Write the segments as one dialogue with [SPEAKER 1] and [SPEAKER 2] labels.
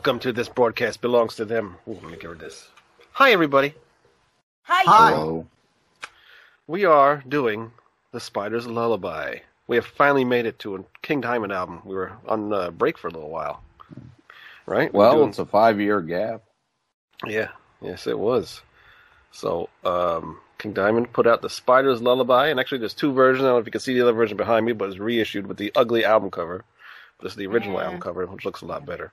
[SPEAKER 1] Welcome to this broadcast belongs to them. Ooh, let me get rid of this. Hi, everybody.
[SPEAKER 2] Hi.
[SPEAKER 3] Hi.
[SPEAKER 4] Hello.
[SPEAKER 1] We are doing the Spider's Lullabye. We have finally made it to a King Diamond album. We were on uh, break for a little while, right?
[SPEAKER 4] Well,
[SPEAKER 1] doing-
[SPEAKER 4] it's a five-year gap.
[SPEAKER 1] yeah, yes, it was. So, um, King Diamond put out the Spider's Lullabye, and actually, there's two versions. I don't know if you can see the other version behind me, but it's reissued with the ugly album cover. This is the original
[SPEAKER 2] Yeah.
[SPEAKER 1] album cover, which looks a lot better.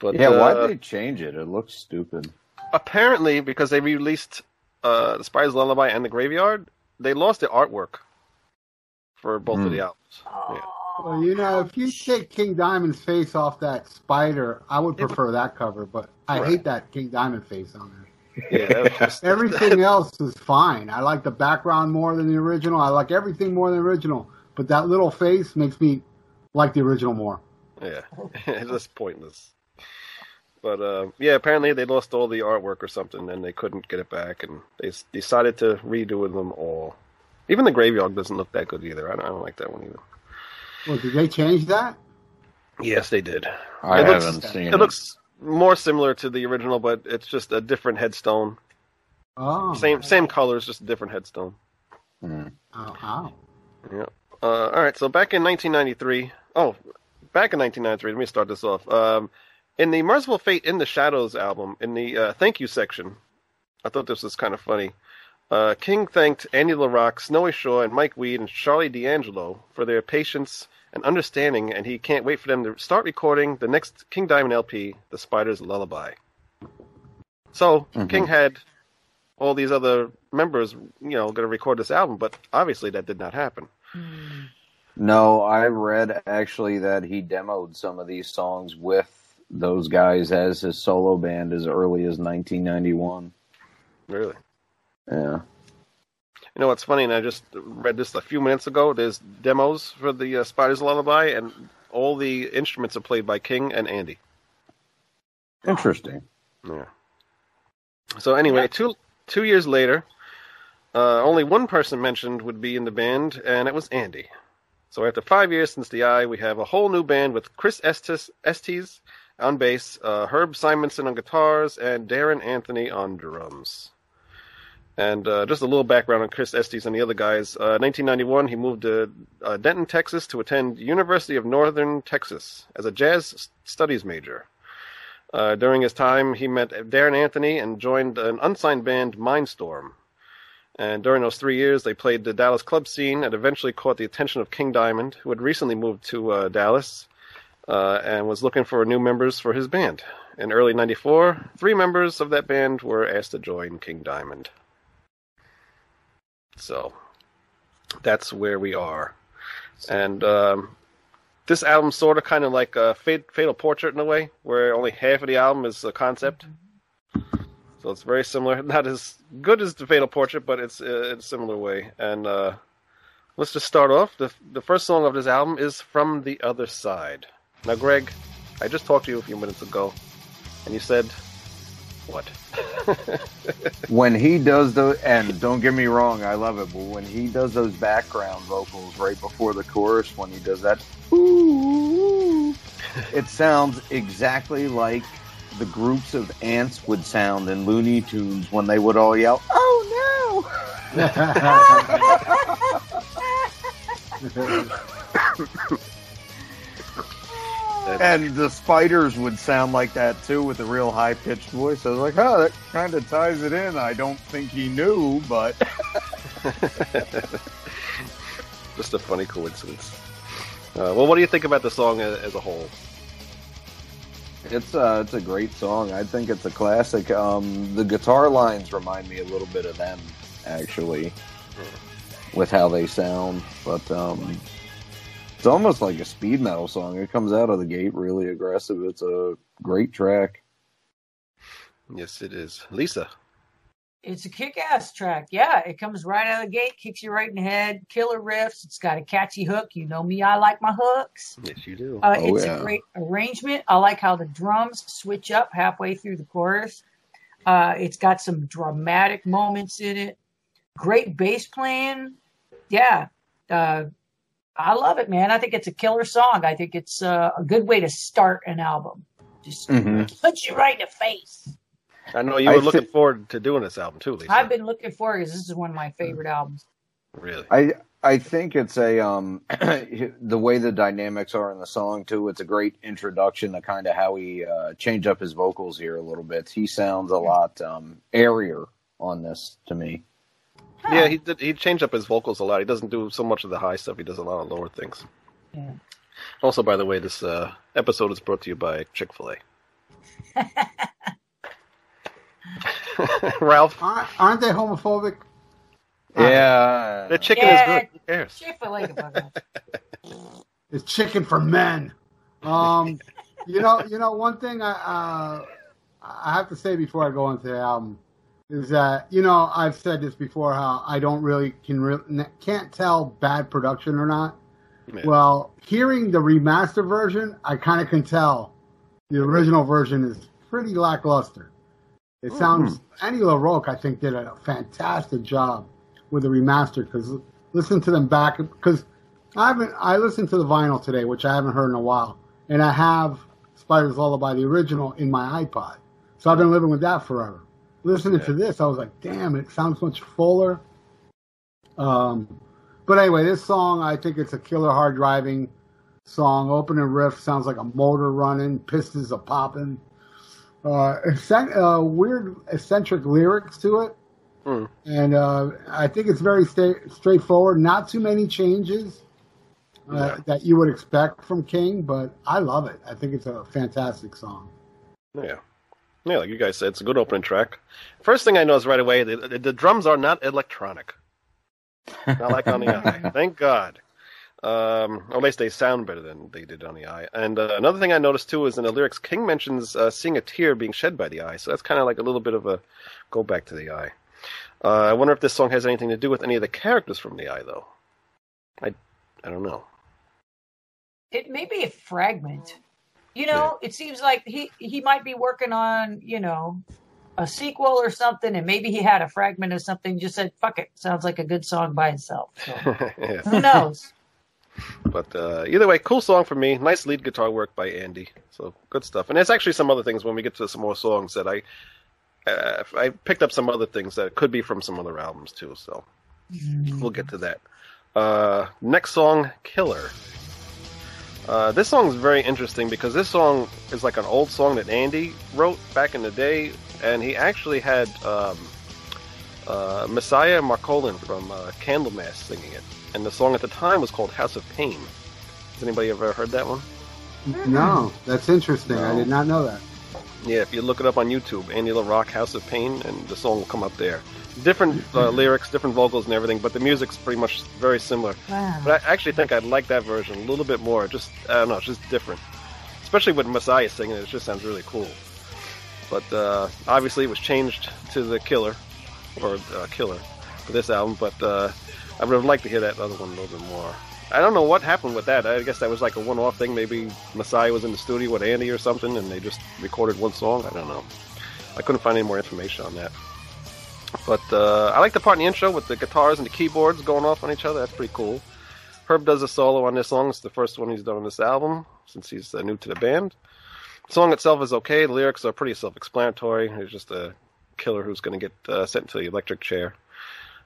[SPEAKER 1] But
[SPEAKER 4] Yeah,
[SPEAKER 1] uh,
[SPEAKER 4] why did they change it? It looks stupid.
[SPEAKER 1] apparently because they released uh, the Spider's Lullabye and the Graveyard, they lost the artwork for both of
[SPEAKER 4] Hmm.
[SPEAKER 1] the albums. Yeah.
[SPEAKER 3] Well, you know, if you take King Diamond's face off that spider, I would prefer that cover, but I
[SPEAKER 1] Right.
[SPEAKER 3] hate that King Diamond face on there.
[SPEAKER 1] Yeah, just-
[SPEAKER 3] Everything else is fine. I like the background more than the original. I like everything more than the original, but that little face makes me like the original more.
[SPEAKER 1] yeah, it's just pointless. But uh, yeah, apparently they lost all the artwork or something, and they couldn't get it back, and they decided to redo them all. Even the Graveyard doesn't look that good either. I don't, I don't like that one either.
[SPEAKER 3] Well, did they change that?
[SPEAKER 1] Yes, they did.
[SPEAKER 4] I
[SPEAKER 1] It looks-
[SPEAKER 4] haven't seen
[SPEAKER 1] It looks more similar to the original, but it's just a different headstone.
[SPEAKER 3] Oh,
[SPEAKER 1] Same same colors, just a different headstone.
[SPEAKER 4] Hmm.
[SPEAKER 3] Oh, oh.
[SPEAKER 1] Yeah. Uh, all right. So back in 1993. Oh, back in 1993. Let me start this off. Um, in the Mercyful Fate in the Shadows album, in the uh, thank you section, I thought this was kind of funny. Uh, King thanked Andy LaRocque, Snowy Shaw, and Mike Wead and Sharlee D'Angelo for their patience and understanding, and he can't wait for them to start recording the next King Diamond LP, The Spider's Lullabye. So
[SPEAKER 4] Mhm.
[SPEAKER 1] King had all these other members, you know, going to record this album, but obviously that did not happen.
[SPEAKER 4] No, I read actually that he demoed some of these songs with those guys as his solo band as early as 1991.
[SPEAKER 1] Really.
[SPEAKER 4] Yeah.
[SPEAKER 1] You know what's funny? And I just read this a few minutes ago. There's demos for the uh, Spider's Lullabye, and all the instruments are played by King and Andy.
[SPEAKER 4] Interesting.
[SPEAKER 1] Yeah. So anyway, two two years later, uh, only one person mentioned would be in the band, and it was Andy. So after five years since the Eye, we have a whole new band with Chris Estes, Estes on bass, uh, Herb Simonson on guitars, and Darren Anthony on drums. And uh, just a little background on Chris Estes and the other guys. Uh, 1991, he moved to uh, Denton, Texas, to attend University of Northern Texas as a jazz studies major. Uh, during his time, he met Darren Anthony and joined an unsigned band, Mindstorm. And during those three years, they played the Dallas club scene and eventually caught the attention of King Diamond, who had recently moved to uh, Dallas uh, and was looking for new members for his band. In early '94, three members of that band were asked to join King Diamond. So, that's where we are. And um, this album sort of kind of like a Fatal Portrait in a way, where only half of the album is a concept. So it's very similar. Not as good as the Fatal Portrait, but it's uh, in a similar way. And uh, let's just start off. The the first song of this album is "From the Other Side." Now, Greg, I just talked to you a few minutes ago, and you said what?
[SPEAKER 4] when he does the and don't get me wrong, I love it, but when he does those background vocals right before the chorus, when he does that, ooh, it sounds exactly like the groups of ants would sound in Looney Tunes when they would all yell, "Oh no!" and the spiders would sound like that too with a real high pitched voice. I was like, oh, that kind of ties it in. I don't think he knew, but.
[SPEAKER 1] Just a funny coincidence. Uh, well, what do you think about the song as, as a whole?
[SPEAKER 4] It's uh, it's a great song. I think it's a classic. Um, the guitar lines remind me a little bit of them, actually, hmm. with how they sound. But um, it's almost like a speed metal song. It comes out of the gate really aggressive. It's a great track.
[SPEAKER 1] Yes, it is. Lisa.
[SPEAKER 2] It's a kick-ass track. Yeah, it comes right out of the gate, kicks you right in the head. Killer riffs. It's got a catchy hook. You know me, I like my hooks.
[SPEAKER 1] Yes, you do.
[SPEAKER 2] Uh, oh, it's yeah. a great arrangement. I like how the drums switch up halfway through the chorus. Uh, it's got some dramatic moments in it. Great bass playing. Yeah, uh, I love it, man. I think it's a killer song. I think it's uh, a good way to start an album. Just mm-hmm. punch you right in the face.
[SPEAKER 1] I know you were I looking th- forward to doing this album too, Lisa.
[SPEAKER 2] I've been looking forward because this is one of my favorite albums.
[SPEAKER 1] Really?
[SPEAKER 4] I I think it's a um the way the dynamics are in the song too. It's a great introduction to kind of how he uh, changed up his vocals here a little bit. He sounds a lot um airier on this to me.
[SPEAKER 1] Huh. Yeah, he did, he changed up his vocals a lot. He doesn't do so much of the high stuff. He does a lot of lower things. Yeah. Also, by the way, this uh, episode is brought to you by Chick Fil A. Ralph,
[SPEAKER 3] aren't they homophobic?
[SPEAKER 4] Yeah,
[SPEAKER 1] the chicken yeah, is good. Who cares?
[SPEAKER 2] Chick Fil A.
[SPEAKER 3] it's chicken for men. Um, you know, you know, one thing I uh, I have to say before I go into the album is that you know I've said this before how I don't really can re- can't tell bad production or not. Man. Well, hearing the remaster version, I kind of can tell the original version is pretty lackluster. It sounds mm-hmm. Andy LaRocque, I think, did a fantastic job with the remaster because listen to them back because I haven't I listened to the vinyl today, which I haven't heard in a while, and I have Spider's Lullabye, the original, in my iPod, so I've been living with that forever listening yeah. to this, I was like, damn, it sounds much fuller. Um, but anyway, this song, I think it's a killer hard driving song. Opening riff sounds like a motor running, pistons are popping. Uh, uh, weird eccentric lyrics to it. Mm. And uh, I think it's very sta- straightforward. Not too many changes uh, yeah. that you would expect from King, but I love it. I think it's a fantastic song.
[SPEAKER 1] Yeah. Yeah, like you guys said, it's a good opening track. First thing I noticed right away, the, the, the drums are not electronic. Not like on the eye. Thank God. Um, or at least they sound better than they did on the eye. And uh, another thing I noticed too is in the lyrics, King mentions uh, seeing a tear being shed by the eye. So that's kind of like a little bit of a go back to the eye. Uh, I wonder if this song has anything to do with any of the characters from the eye, though. I, I don't know.
[SPEAKER 2] It may be a fragment. You know, it seems like he he might be working on you know a sequel or something, and maybe he had a fragment of something. Just said, "Fuck it," sounds like a good song by itself. So, yeah. Who knows?
[SPEAKER 1] But uh, either way, cool song for me. Nice lead guitar work by Andy. So good stuff. And there's actually some other things when we get to some more songs that I uh, I picked up some other things that could be from some other albums too. So mm. we'll get to that. Uh, next song, Killer. Uh, this song is very interesting because this song is like an old song that Andy wrote back in the day, and he actually had um, uh, Messiah Marcolin from uh, Candlemass singing it, and the song at the time was called House of Pain. Has anybody ever heard that one?
[SPEAKER 3] No, that's interesting. No. I did not know that.
[SPEAKER 1] Yeah, if you look it up on YouTube, Andy LaRocque, House of Pain, and the song will come up there. Different uh, lyrics, different vocals, and everything, but the music's pretty much very similar.
[SPEAKER 2] Wow.
[SPEAKER 1] But I actually think I'd like that version a little bit more. Just I don't know, it's just different. Especially with Messiah singing it, it just sounds really cool. But uh, obviously, it was changed to the Killer or uh, Killer for this album. But uh, I would have liked to hear that other one a little bit more. I don't know what happened with that. I guess that was like a one-off thing. Maybe Messiah was in the studio with Andy or something, and they just recorded one song. I don't know. I couldn't find any more information on that. But uh, I like the part in the intro with the guitars and the keyboards going off on each other. That's pretty cool. Herb does a solo on this song. It's the first one he's done on this album since he's uh, new to the band. The song itself is okay. The lyrics are pretty self-explanatory. He's just a killer who's going to get uh, sent to the electric chair.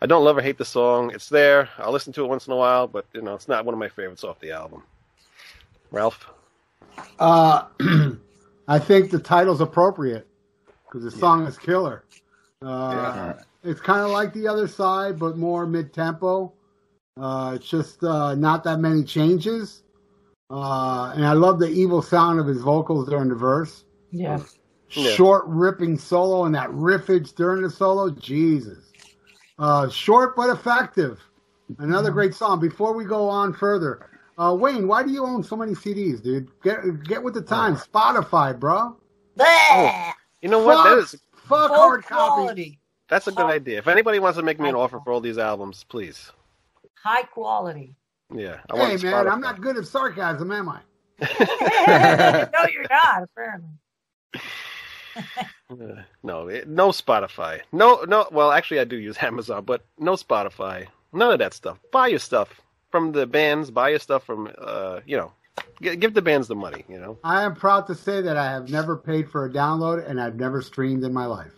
[SPEAKER 1] I don't love or hate the song. It's there. I'll listen to it once in a while, but you know, it's not one of my favorites off the album. Ralph,
[SPEAKER 3] Uh, I think the title's appropriate because the song is killer. Uh, It's kind of like the other side, but more mid-tempo. Uh, it's just uh, not that many changes. Uh, and I love the evil sound of his vocals during the verse.
[SPEAKER 2] Yeah.
[SPEAKER 1] Yeah.
[SPEAKER 3] Short, ripping solo and that riffage during the solo. Jesus. Uh, short but effective. Another great song. Before we go on further, uh, Wayne, why do you own so many CDs, dude? Get get with the times. Spotify, bro.
[SPEAKER 2] Bleh!
[SPEAKER 1] you know what? That is
[SPEAKER 3] Fuck
[SPEAKER 2] Full
[SPEAKER 3] hard copy.
[SPEAKER 2] quality.
[SPEAKER 1] that's a good idea. If anybody wants to make me an offer for all these albums, please.
[SPEAKER 2] High quality.
[SPEAKER 1] Yeah, I
[SPEAKER 3] hey, man,
[SPEAKER 1] Spotify.
[SPEAKER 3] I'm not good at sarcasm, am I?
[SPEAKER 2] no, you're not, apparently.
[SPEAKER 1] Uh, no, it, no Spotify. No, no. Well, actually, I do use Amazon, but no Spotify. None of that stuff. Buy your stuff from the bands. Buy your stuff from, uh, you know, g- give the bands the money. You know,
[SPEAKER 3] I am proud to say that I have never paid for a download and I've never streamed in my life.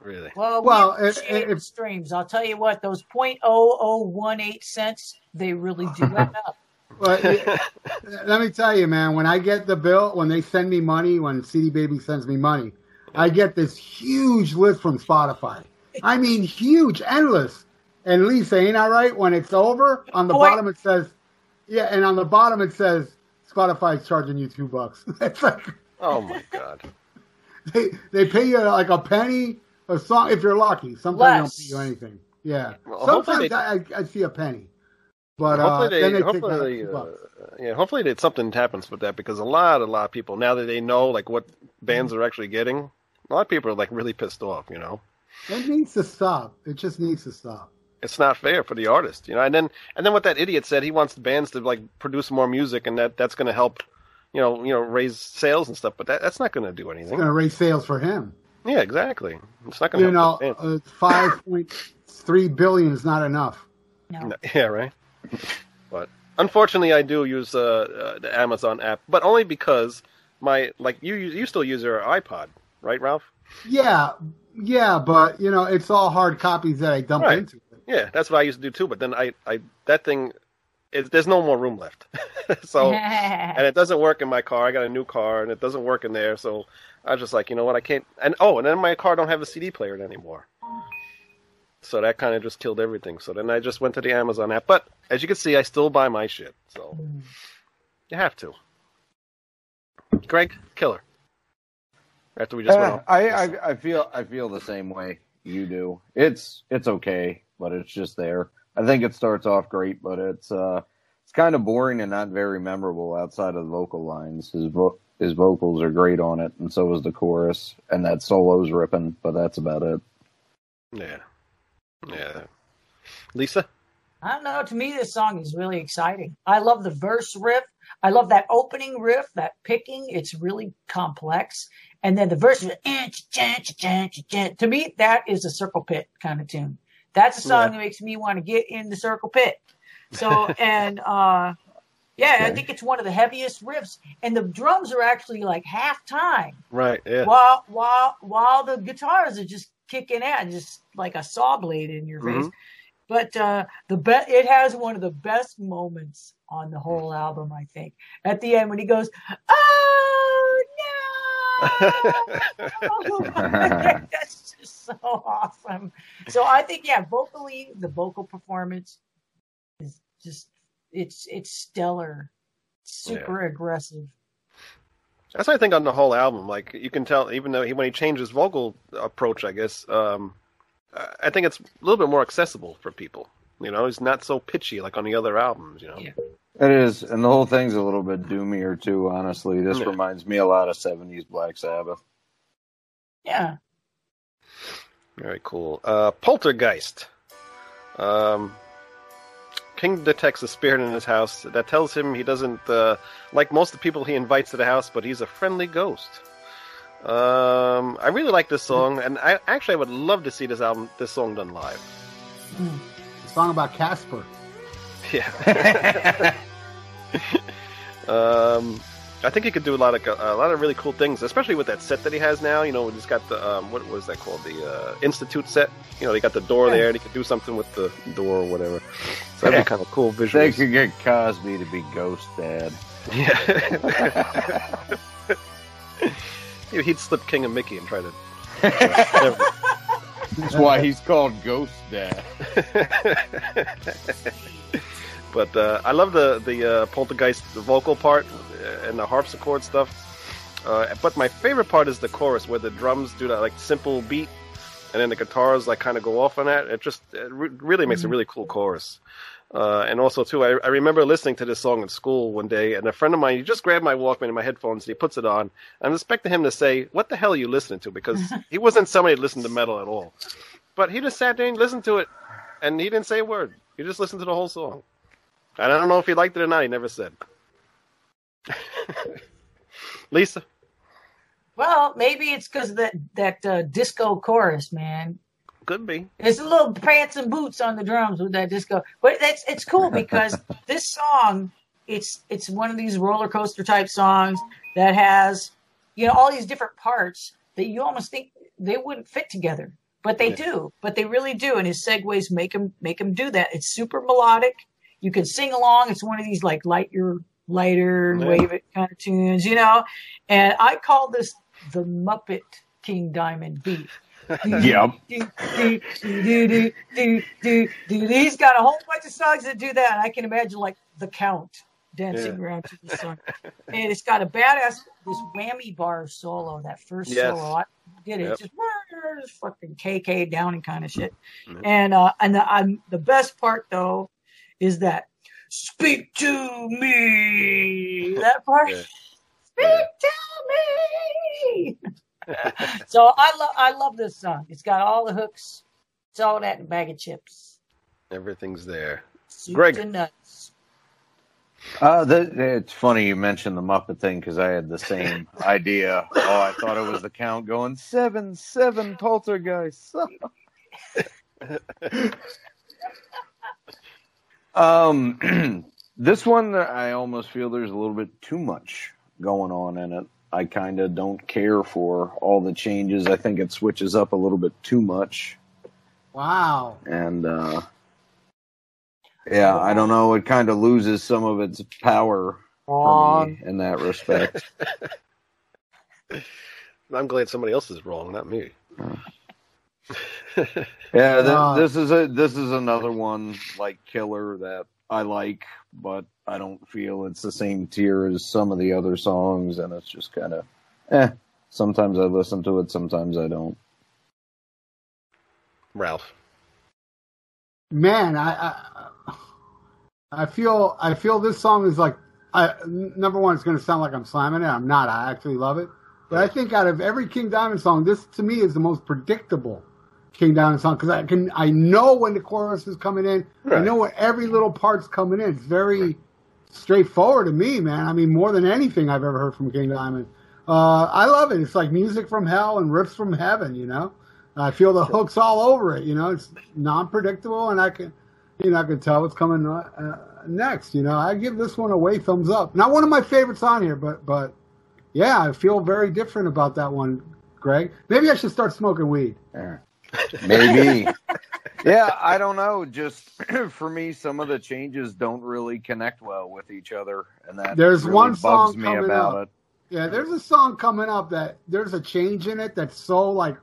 [SPEAKER 1] really.
[SPEAKER 2] Well,
[SPEAKER 3] Well,
[SPEAKER 2] we
[SPEAKER 3] if-
[SPEAKER 2] appreciate
[SPEAKER 3] if-
[SPEAKER 2] streams. I'll tell you what, those .0018 cents, they really do add up.
[SPEAKER 3] But let me tell you, man, when I get the bill, when they send me money, when CD Baby sends me money, I get this huge list from Spotify. I mean, huge, endless. And Lisa, ain't I right? When it's over, on the
[SPEAKER 2] Oh, wait.
[SPEAKER 3] bottom it says, yeah, and on the bottom it says Spotify's charging you two bucks. it's like
[SPEAKER 1] Oh my God.
[SPEAKER 3] they they pay you like a penny a song if you're lucky. Sometimes they don't pay you anything. Yeah,
[SPEAKER 1] Well,
[SPEAKER 3] sometimes
[SPEAKER 1] they-
[SPEAKER 3] I, I, see a penny, but uh,
[SPEAKER 1] hopefully
[SPEAKER 3] then
[SPEAKER 1] they,
[SPEAKER 3] they take
[SPEAKER 1] hopefully they, uh, yeah, hopefully that something happens with that because a lot, a lot of people now that they know like what bands are actually getting, a lot of people are like really pissed off. You know,
[SPEAKER 3] It needs to stop. It just needs to stop.
[SPEAKER 1] It's not fair for the artist. You know, and then and then what that idiot said, he wants the bands to like produce more music, and that that's going to help. You know, you know, raise sales and stuff, but that, that's not going to do anything.
[SPEAKER 3] It's going to raise sales for him.
[SPEAKER 1] Yeah, exactly. It's not going to
[SPEAKER 3] You know, uh, five point three billion is not enough.
[SPEAKER 2] No.
[SPEAKER 1] band. yeah, right. But unfortunately, I do use uh, uh, the Amazon app, but only because my like you you still use your iPod, right, Ralph?
[SPEAKER 3] Yeah, yeah, but you know, it's all hard copies that I dump
[SPEAKER 1] Right.
[SPEAKER 3] into it.
[SPEAKER 1] Yeah, that's what I used to do too. But then I, I that thing, it, there's no more room left. so and it doesn't work in my car. I got a new car, and it doesn't work in there. So I was just like, you know what, I can't. And oh, and then my car don't have a CD player anymore. So that kind of just killed everything. So then I just went to the Amazon app. But as you can see, I still buy my shit. So you have to. Greg, killer. After we just went
[SPEAKER 4] Uh,
[SPEAKER 1] off.
[SPEAKER 4] I, I I feel I feel the same way you do. It's it's okay, but it's just there. I think it starts off great, but it's uh it's kind of boring and not very memorable outside of the vocal lines. His vo- his vocals are great on it, and so is the chorus, and that solo's ripping. But that's about it.
[SPEAKER 1] Yeah. Yeah. Lisa?
[SPEAKER 2] I don't know. To me, this song is really exciting. I love the verse riff. I love that opening riff, that picking. It's really complex. And then the verse is, eh, to me, that is a circle pit kind of tune. That's a song
[SPEAKER 1] Yeah.
[SPEAKER 2] that makes me want to get in the circle pit. So, and, uh, yeah, I think it's one of the heaviest riffs. And the drums are actually like half time
[SPEAKER 1] Right, yeah.
[SPEAKER 2] while, while, while the guitars are just kicking out, just like a saw blade in your face.
[SPEAKER 1] Mhm.
[SPEAKER 2] But uh, the be- it has one of the best moments on the whole album, I think. At the end when he goes, "Oh no!" That's just so awesome. So I think, yeah, vocally, the vocal performance is just it's it's stellar, super aggressive.
[SPEAKER 1] That's what I think on the whole album. Like you can tell, even though he, when he changed his vocal approach, I guess um, I think it's a little bit more accessible for people. You know, he's not so pitchy like on the other albums. You know.
[SPEAKER 2] Yeah.
[SPEAKER 4] It is, and the whole thing's a little bit doomier too. Honestly, this
[SPEAKER 1] Yeah.
[SPEAKER 4] reminds me a lot of '70s Black Sabbath.
[SPEAKER 2] Yeah.
[SPEAKER 1] Very cool. Uh, Poltergeist. Um, King detects a spirit in his house that tells him he doesn't uh, like most of the people he invites to the house, but he's a friendly ghost. Um, I really like this song, and I actually I would love to see this album, this song done live.
[SPEAKER 2] Mm.
[SPEAKER 3] A song about Casper.
[SPEAKER 1] Yeah. um, I think he could do a lot of a lot of really cool things, especially with that set that he has now. You know, he's got the um, what was that called? The uh, Institute set. You know, they got the door there, and he could do something with the door or whatever. So that'd be kind of cool
[SPEAKER 4] they
[SPEAKER 1] visuals.
[SPEAKER 4] could get Cosby to be Ghost Dad.
[SPEAKER 1] Yeah. He'd slip King and Mickey and try to.
[SPEAKER 4] That's why he's called Ghost Dad.
[SPEAKER 1] but uh, I love the the uh, poltergeist the vocal part and the harpsichord stuff. Uh, but my favorite part is the chorus where the drums do that like simple beat, and then the guitars like kind of go off on that. It just it re- really makes a really cool chorus. Uh, and also too, I, I remember listening to this song in school one day, and a friend of mine he just grabbed my Walkman and my headphones, and he puts it on. I'm expecting him to say, "What the hell are you listening to?" Because he wasn't somebody that listened to metal at all. But he just sat there and listened to it, and he didn't say a word. He just listened to the whole song. And I don't know if he liked it or not. He never said. Lisa,
[SPEAKER 2] Well, maybe it's because that that uh, disco chorus, man.
[SPEAKER 1] could be.
[SPEAKER 2] It's a little pants and boots on the drums with that disco, but that's it's cool because this song, it's it's one of these roller coaster type songs that has, you know, all these different parts that you almost think they wouldn't fit together, but they
[SPEAKER 1] Yeah.
[SPEAKER 2] do, but they really do, and his segues make him make him do that. It's super melodic. You can sing along. It's one of these like light your lighter and
[SPEAKER 1] Yeah.
[SPEAKER 2] wave it kind of tunes, you know. And I call this the Muppet King Diamond beat.
[SPEAKER 4] Yep.
[SPEAKER 2] do, do, do, do, do, do, do. He's got a whole bunch of songs that do that. I can imagine like the Count dancing
[SPEAKER 1] Yeah.
[SPEAKER 2] around to the song, and it's got a badass this whammy bar solo. That first
[SPEAKER 1] Yes.
[SPEAKER 2] solo, I did it
[SPEAKER 1] Yep.
[SPEAKER 2] just, just fucking KK down and kind of shit.
[SPEAKER 1] Mhm.
[SPEAKER 2] And uh, and the, I'm, the best part though is that speak to me. That part.
[SPEAKER 1] Yeah.
[SPEAKER 2] Speak to me. so I love I love this song. It's got all the hooks. It's all that in a bag of chips.
[SPEAKER 1] Everything's there.
[SPEAKER 2] Soup
[SPEAKER 1] Greg.
[SPEAKER 2] nuts.
[SPEAKER 4] Uh, the, it's funny you mentioned the Muppet thing because I had the same idea. Oh, I thought it was the count going seven, seven poltergeists. um, this one I almost feel there's a little bit too much going on in it. I kind of don't care for all the changes. I think it switches up a little bit too much,
[SPEAKER 3] Wow.
[SPEAKER 4] and uh, yeah, I don't know. It kind of loses some of its power for
[SPEAKER 2] Wrong.
[SPEAKER 4] me in that respect.
[SPEAKER 1] I'm glad somebody else is wrong, not me.
[SPEAKER 4] Yeah, th-
[SPEAKER 3] Uh,
[SPEAKER 4] this is a this is another one like Killer that I like, but I don't feel it's the same tier as some of the other songs, and it's just kind of, eh. Sometimes I listen to it, sometimes I don't.
[SPEAKER 1] Ralph.
[SPEAKER 3] Man, I, I I feel I feel this song is like I n- number one. It's going to sound like I'm slamming it. I'm not. I actually love it. But I think out of every King Diamond song, this to me is the most predictable King Diamond song because I can I know when the chorus is coming in. I know when every little part's coming in. It's very straightforward to me, man. I mean, more than anything I've ever heard from King Diamond. Uh, I love it. It's like music from hell and riffs from heaven. You know, I feel the hooks all over it. You know, it's non-predictable, and I can, you know, I can tell what's coming uh, next. You know, I give this one away thumbs up. Not one of my favorites on here, but but yeah, I feel very different about that one, Greg. Maybe I should start smoking weed.
[SPEAKER 4] Yeah. Maybe. yeah, I don't know. Just for me, some of the changes don't really connect well with each other, and that
[SPEAKER 3] There's
[SPEAKER 4] really
[SPEAKER 3] one
[SPEAKER 4] bugs
[SPEAKER 3] song
[SPEAKER 4] me
[SPEAKER 3] coming
[SPEAKER 4] about
[SPEAKER 3] up.
[SPEAKER 4] it.
[SPEAKER 3] Yeah, there's a song coming up that there's a change in it that's so like,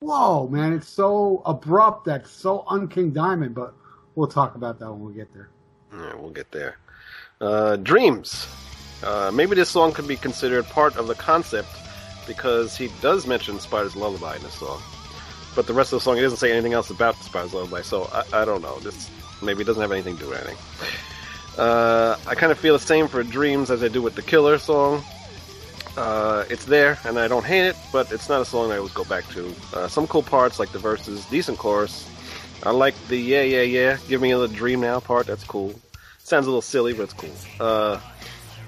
[SPEAKER 3] whoa, man, it's so abrupt, that's so un-King Diamond. But we'll talk about that when we get there.
[SPEAKER 1] All right, we'll get there. Uh, Dreams. Uh, maybe this song could be considered part of the concept because he does mention Spider's Lullabye in this song. But the rest of the song, it doesn't say anything else about the Spider's Lullabye, so I, I don't know. This maybe doesn't have anything to do with anything. Uh, I kind of feel the same for Dreams as I do with the Killer song. Uh, it's there, and I don't hate it, but it's not a song I always go back to. Uh, some cool parts, like the verses, decent chorus. I like the yeah, yeah, yeah, give me a little dream now part. That's cool. Sounds a little silly, but it's cool. Uh,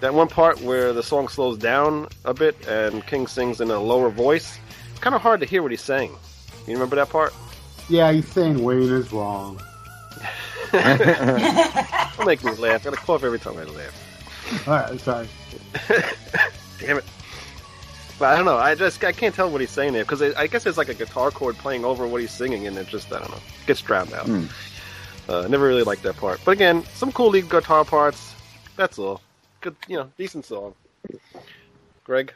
[SPEAKER 1] that one part where the song slows down a bit and King sings in a lower voice, kind of hard to hear what he's saying. You remember that part?
[SPEAKER 3] Yeah, he's saying Wayne is wrong.
[SPEAKER 1] Don't make me laugh. I gotta cough every time I laugh.
[SPEAKER 3] All right, I'm sorry.
[SPEAKER 1] Damn it. But I don't know. I just I can't tell what he's saying there because I guess it's like a guitar chord playing over what he's singing, and it just I don't know gets drowned out.
[SPEAKER 4] Hmm.
[SPEAKER 1] Uh, never really liked that part. But again, some cool lead guitar parts. That's all. Good, you know, decent song. Greg.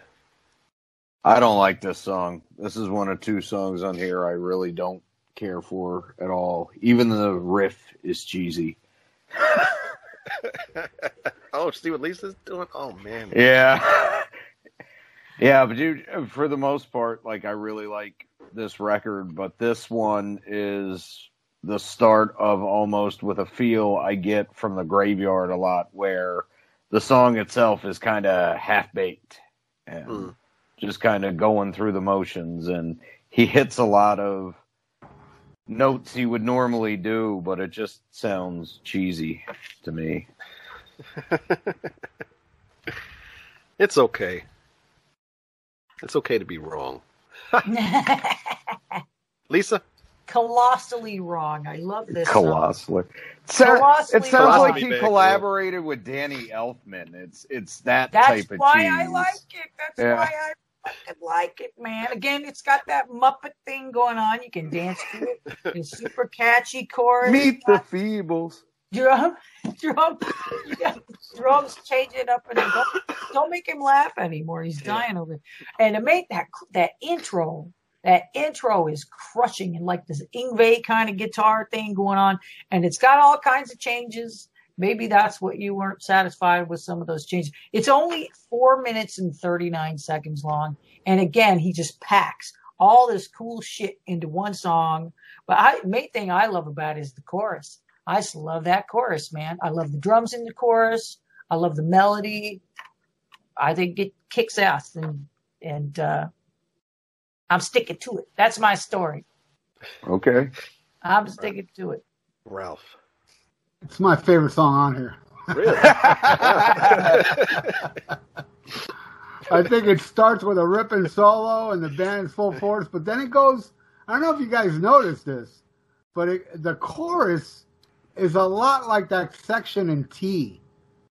[SPEAKER 4] I don't like this song. This is one of two songs on here I really don't care for at all. Even the riff is cheesy.
[SPEAKER 1] oh, see what Lisa's doing? Oh man.
[SPEAKER 4] Yeah. yeah, but dude, for the most part, like I really like this record, but this one is the start of almost with a feel I get from the graveyard a lot where the song itself is kind of half baked and
[SPEAKER 1] Mm.
[SPEAKER 4] Just kind of going through the motions and he hits a lot of notes he would normally do, but it just sounds cheesy to me.
[SPEAKER 1] It's okay. It's okay to be wrong. Lisa.
[SPEAKER 2] Colossally wrong. I love this.
[SPEAKER 4] Colossally. It sounds,
[SPEAKER 2] Colossally
[SPEAKER 4] it sounds like he collaborated with Danny Elfman. It's it's that
[SPEAKER 2] That's
[SPEAKER 4] type of That's
[SPEAKER 2] why
[SPEAKER 4] cheese.
[SPEAKER 2] I like it. That's
[SPEAKER 4] Yeah.
[SPEAKER 2] why I fucking like it, man. Again, it's got that Muppet thing going on. You can dance to it. It's super catchy chorus.
[SPEAKER 4] Meet the uh, Feebles.
[SPEAKER 2] drum, drum, you got drums change it up and don't, don't make him laugh anymore. He's dying over it. And to make that that intro, that intro is crushing and like this Yngwie kind of guitar thing going on, and it's got all kinds of changes. Maybe that's what you weren't satisfied with some of those changes. It's only four minutes and 39 seconds long. And again, he just packs all this cool shit into one song. But I, main thing I love about it is the chorus. I just love that chorus, man. I love the drums in the chorus. I love the melody. I think it kicks ass and, and, uh, I'm sticking to it. That's my story.
[SPEAKER 4] Okay.
[SPEAKER 2] I'm sticking to it.
[SPEAKER 1] Ralph.
[SPEAKER 3] It's my favorite song on here.
[SPEAKER 1] Really?
[SPEAKER 3] I think it starts with a ripping solo and the band's full force, but then it goes. I don't know if you guys noticed this, but it, the chorus is a lot like that section in T,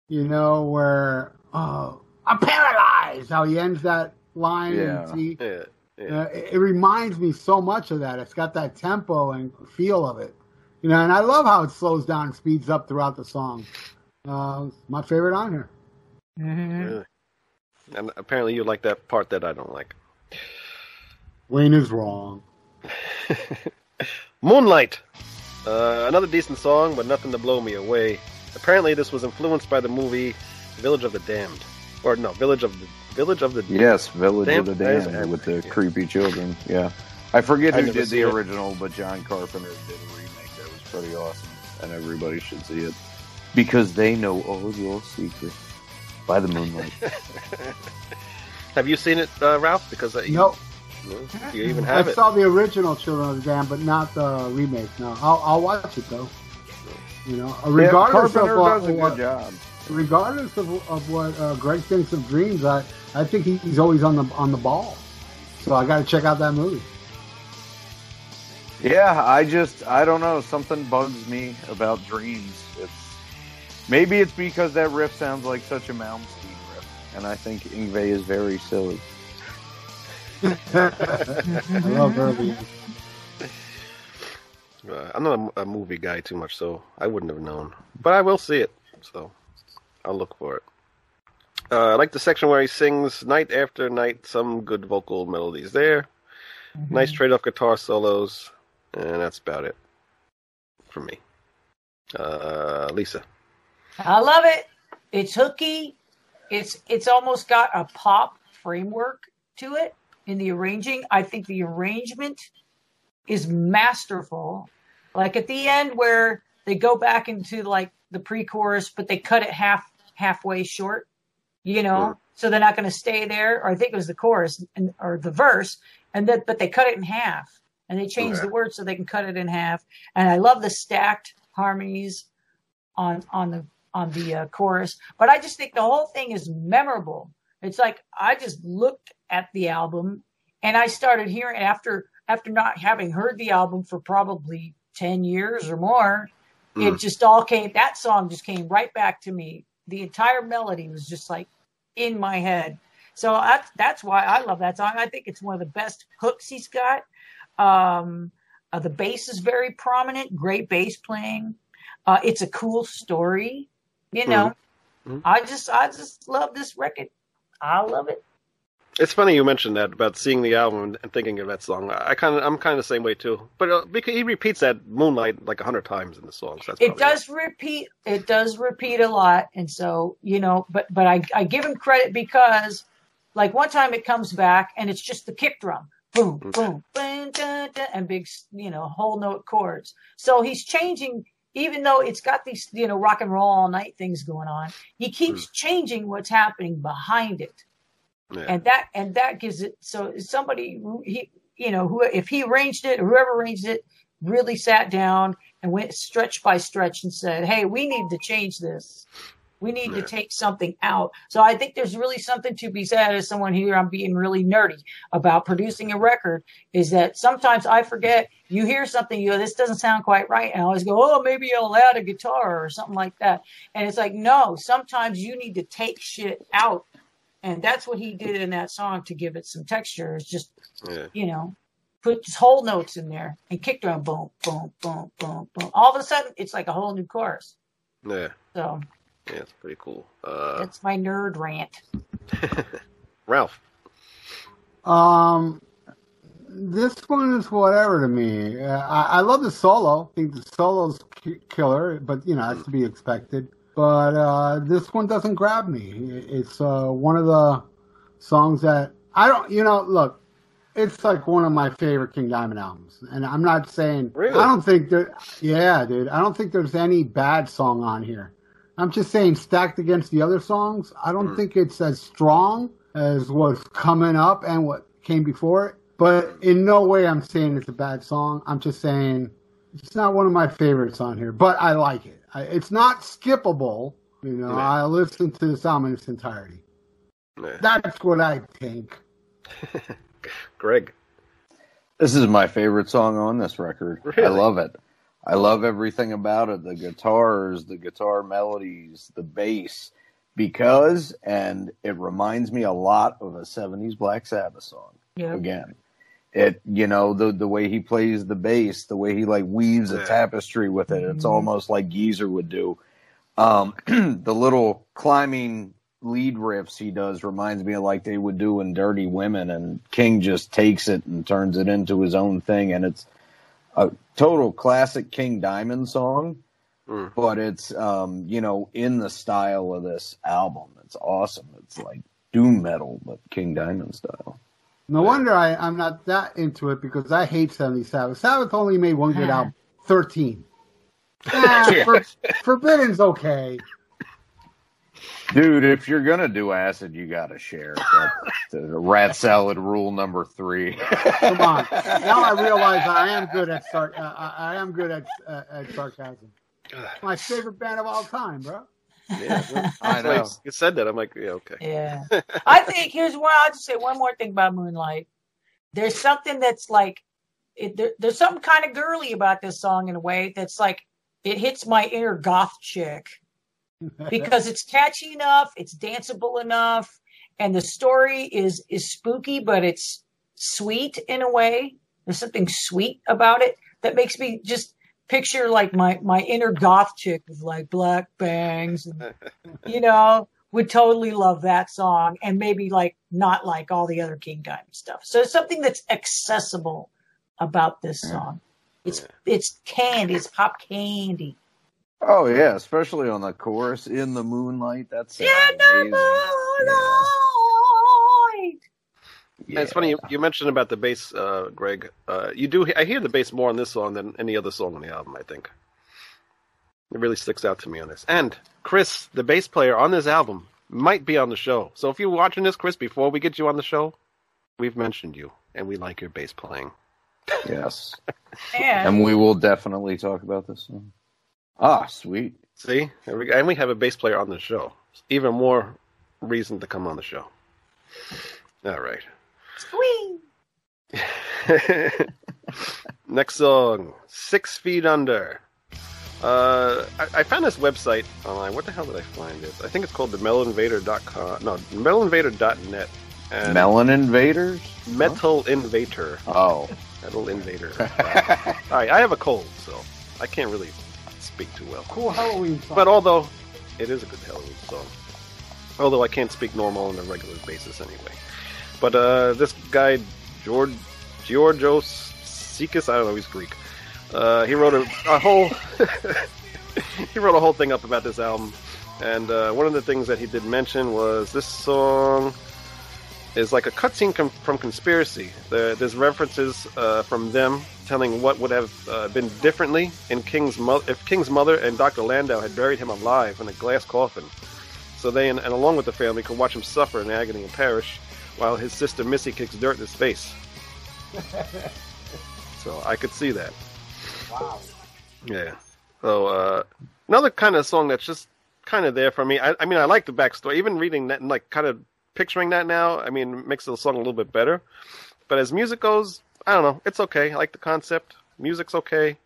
[SPEAKER 3] you know, where oh, I'm paralyzed. How he ends that line
[SPEAKER 4] Yeah.
[SPEAKER 3] in T.
[SPEAKER 1] yeah. Yeah.
[SPEAKER 3] Uh, it, it reminds me so much of that. It's got that tempo and feel of it, you know. And I love how it slows down and speeds up throughout the song. Uh, my favorite on here.
[SPEAKER 2] hmm
[SPEAKER 1] Really. And apparently you like that part that I don't like.
[SPEAKER 3] Wayne is wrong.
[SPEAKER 1] Moonlight. Uh, another decent song, but nothing to blow me away. Apparently, this was influenced by the movie Village of the Damned, or no, Village of the Village of the.
[SPEAKER 4] Yes, Village
[SPEAKER 1] Damn,
[SPEAKER 4] of the
[SPEAKER 1] there's
[SPEAKER 4] Damned with the
[SPEAKER 1] yeah.
[SPEAKER 4] creepy children. Yeah. I forget
[SPEAKER 1] I
[SPEAKER 4] who did the
[SPEAKER 1] seen it.
[SPEAKER 4] original, but John Carpenter did a remake that was pretty awesome, and everybody should see it because they know all your secrets by the moonlight.
[SPEAKER 1] Have you seen it, uh, Ralph? Because uh, you,
[SPEAKER 3] Nope.
[SPEAKER 1] no, you even
[SPEAKER 3] I
[SPEAKER 1] have it.
[SPEAKER 3] saw the original Children of the Dam, but not the remake. No, I'll, I'll watch it though. You know, regardless
[SPEAKER 4] Carpenter
[SPEAKER 3] of what,
[SPEAKER 4] does a
[SPEAKER 3] what-
[SPEAKER 4] job.
[SPEAKER 3] regardless of, of what uh, Greg thinks of Dreams, I, I think he, he's always on the on the ball. So I got to check out that movie.
[SPEAKER 4] Yeah, I just I don't know. Something bugs me about dreams. It's maybe it's because that riff sounds like such a Malmsteen riff, and I think Yngwie is very silly.
[SPEAKER 3] I love early.
[SPEAKER 1] Uh, I'm not a, a movie guy too much, so I wouldn't have known. But I will see it, so I'll look for it. Uh, I like the section where he sings night after night. Some good vocal melodies there. Nice trade off guitar solos, and that's about it for me. Uh, Lisa.
[SPEAKER 2] I love it. It's hooky. it's it's almost got a pop framework to it in the arranging. I think the arrangement is masterful. Like at the end where they go back into like the pre-chorus, but they cut it half halfway short, you know,
[SPEAKER 1] Sure.
[SPEAKER 2] so they're not going to stay there. Or I think it was the chorus and or the verse, and that but they cut it in half and they changed
[SPEAKER 1] Okay.
[SPEAKER 2] the words so they can cut it in half. And I love the stacked harmonies on on the on the uh, chorus. But I just think the whole thing is memorable. It's like I just looked at the album and I started hearing after after not having heard the album for probably 10 years or more it
[SPEAKER 1] Mm.
[SPEAKER 2] just all came that song just came right back to me the entire melody was just like in my head so that's that's why i love that song i think it's one of the best hooks he's got um uh, the bass is very prominent great bass playing uh it's a cool story you know
[SPEAKER 1] Mhm.
[SPEAKER 2] i just i just love this record i love it
[SPEAKER 1] It's funny you mentioned that about seeing the album and- thinking of that song. I kind of, I'm kind of the same way too. But uh, because he repeats that "Moonlight" like a hundred times in the songs. That's
[SPEAKER 2] it does repeat it does repeat a lot and so you know but but i i give him credit because like one time it comes back and it's just the kick drum boom
[SPEAKER 1] Mm.
[SPEAKER 2] boom boom dun, dun, and big you know whole note chords so he's changing even though it's got these you know rock and roll all night things going on he keeps changing what's happening behind it
[SPEAKER 1] Yeah.
[SPEAKER 2] and that and that gives it so somebody he you know who if he arranged it or whoever arranged it really sat down and went stretch by stretch and said hey we need to change this we need to take something out so i think there's really something to be said as someone here i'm being really nerdy about producing a record is that sometimes i forget you hear something you go this doesn't sound quite right and i always go oh maybe i'll add a guitar or something like that and it's like no sometimes you need to take shit out and that's what he did in that song to give it some texture. Is just
[SPEAKER 1] yeah.
[SPEAKER 2] you know, put just whole notes in there and kick drum, boom, boom, boom, boom, boom. All of a sudden, it's like a whole new chorus.
[SPEAKER 1] Yeah.
[SPEAKER 2] So
[SPEAKER 1] Yeah. It's pretty cool. Uh,
[SPEAKER 2] that's my nerd rant.
[SPEAKER 1] Ralph.
[SPEAKER 3] Um, this one is whatever to me. Uh, I, I love the solo. I think the solo's ki- killer, but you know that's to be expected. But uh, this one doesn't grab me. It's uh, one of the songs that I don't. You know, look, it's like one of my favorite King Diamond albums, and I'm not saying
[SPEAKER 1] Really?
[SPEAKER 3] I don't think that. Yeah, dude, I don't think there's any bad song on here. I'm just saying, stacked against the other songs, I don't
[SPEAKER 1] Hmm.
[SPEAKER 3] think it's as strong as what's coming up and what came before it. But in no way I'm saying it's a bad song. I'm just saying it's not one of my favorites on here, but I like it. I, it's not skippable. You know,
[SPEAKER 1] Yeah.
[SPEAKER 3] I listen to this album in its entirety.
[SPEAKER 1] Yeah.
[SPEAKER 3] That's what I think.
[SPEAKER 1] Greg.
[SPEAKER 4] This is my favorite song on this record. I love it. I love everything about it. The guitars, the guitar melodies, the bass. Because, and it reminds me a lot of a 70s Black Sabbath song.
[SPEAKER 2] Yeah.
[SPEAKER 4] Again. It, you know, the, the way he plays the bass, the way he like weaves a tapestry with it. It's
[SPEAKER 2] Mhm.
[SPEAKER 4] almost like Geezer would do. Um, the little climbing lead riffs he does reminds me of like they would do in Dirty Women, and King just takes it and turns it into his own thing, and it's a total classic King Diamond song,
[SPEAKER 1] Mm.
[SPEAKER 4] but it's um, you know in the style of this album. It's awesome. It's like doom metal, but King Diamond style.
[SPEAKER 3] No wonder I, I'm not that into it because I hate 70 Sabbath. Sabbath only made one good album, 13. Ah,
[SPEAKER 4] Yeah.
[SPEAKER 3] For, Forbidden's okay.
[SPEAKER 4] Dude, if you're gonna do acid, you gotta share. That's the rat salad rule number three.
[SPEAKER 3] Come on. Now I realize I am good at sar- uh, I I am good at uh, at sarcasm. My favorite band of all time, bro.
[SPEAKER 1] Yeah.
[SPEAKER 4] I know.
[SPEAKER 1] You said that. I'm like, yeah, okay.
[SPEAKER 2] Yeah. I think here's one. I'll just say one more thing about Moonlight. There's something that's like, it, there, there's something kind of girly about this song in a way that's like, it hits my inner goth chick because it's catchy enough, it's danceable enough, and the story is is spooky, but it's sweet in a way. There's something sweet about it that makes me just picture like my my inner goth chick with like black bangs and you know would totally love that song and maybe like not like all the other King Diamond stuff. So it's something that's accessible about this song. It's it's candy, it's pop candy.
[SPEAKER 4] Oh yeah, especially on the chorus in the moonlight. That's
[SPEAKER 2] In the moonlight.
[SPEAKER 1] And it's funny you, you mentioned about the bass, uh, Greg. Uh, you do. I hear the bass more on this song than any other song on the album. I think it really sticks out to me on this. And Chris, the bass player on this album, might be on the show. So if you're watching this, Chris, before we get you on the show, we've mentioned you, and we like your bass playing.
[SPEAKER 4] Yes,
[SPEAKER 2] And,
[SPEAKER 4] and we will definitely talk about this. Song. Ah, sweet.
[SPEAKER 1] See, There we go. and we have a bass player on the show. Even more reason to come on the show. All right.
[SPEAKER 2] Squee.
[SPEAKER 1] Next song, Six Feet Under. Uh, I, I found this website online. What the hell did I find it? I think it's called the metalinvader.com. No, metalinvader.net. And
[SPEAKER 4] Melon Invaders.
[SPEAKER 1] Metal Invader.
[SPEAKER 4] Oh,
[SPEAKER 1] Metal Invader. All right, I have a cold, so I can't really speak too well.
[SPEAKER 3] Cool Halloween song.
[SPEAKER 1] But although it is a good Halloween song, although I can't speak normal on a regular basis anyway. But uh, this guy George Georgios Sikis, I don't know, he's Greek. Uh, he wrote a, a whole he wrote a whole thing up about this album, and uh, one of the things that he did mention was this song is like a cutscene com- from Conspiracy. There, there's references uh, from them telling what would have uh, been differently in King's mo- if King's mother and Dr. Landau had buried him alive in a glass coffin, so they and, and along with the family could watch him suffer in agony and perish, while his sister Missy kicks dirt in his face. so I could see that.
[SPEAKER 3] wow.
[SPEAKER 1] Yeah. So uh, another kind of song that's just kind of there for me. I, I mean, I like the backstory. Even reading that and like kind of picturing that now, I mean, makes the song a little bit better. But as music goes, I don't know. It's okay. I like the concept. Music's okay.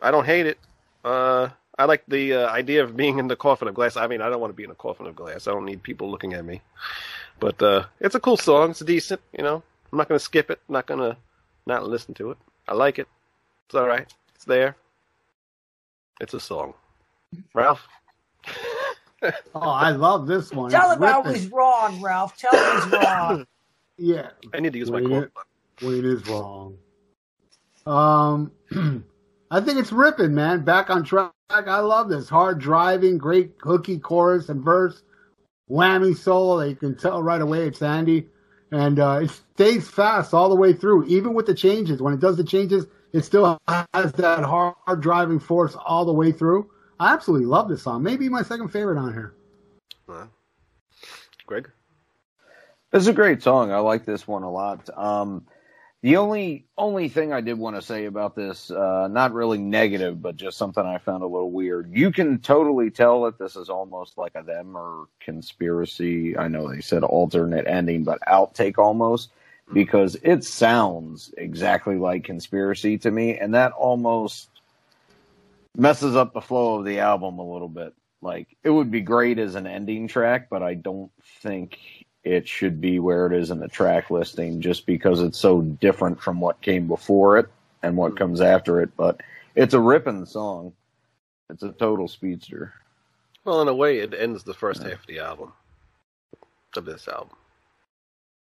[SPEAKER 1] I don't hate it. Uh, I like the uh, idea of being in the coffin of glass. I mean, I don't want to be in a coffin of glass. I don't need people looking at me. But uh, it's a cool song. It's decent. You know, I'm not gonna skip it. I'm not gonna not listen to it. I like it. It's all right. It's there. It's a song. Ralph.
[SPEAKER 3] Oh, I love this one.
[SPEAKER 2] Tell him I was wrong, Ralph. Tell him he's wrong.
[SPEAKER 3] Yeah,
[SPEAKER 1] I need to use my
[SPEAKER 3] quote.
[SPEAKER 1] coffin.
[SPEAKER 3] Wayne is wrong. Um, I think it's ripping, man. Back on track. I love this hard driving, great hooky chorus and verse, whammy solo. You can tell right away it's Andy, and uh, it stays fast all the way through, even with the changes. When it does the changes, it still has that hard, hard driving force all the way through. I absolutely love this song. Maybe my second favorite on here.
[SPEAKER 1] Uh, Greg.
[SPEAKER 4] It's a great song. I like this one a lot. Um, the only only thing I did want to say about this, uh, not really negative, but just something I found a little weird. You can totally tell that this is almost like a them or conspiracy. I know they said alternate ending, but outtake almost because it sounds exactly like conspiracy to me, and that almost messes up the flow of the album a little bit. Like it would be great as an ending track, but I don't think it should be where it is in the track listing just because it's so different from what came before it and what hmm. comes after it. But it's a ripping song. It's a total speedster.
[SPEAKER 1] Well, in a way, it ends the first half of the album of this album.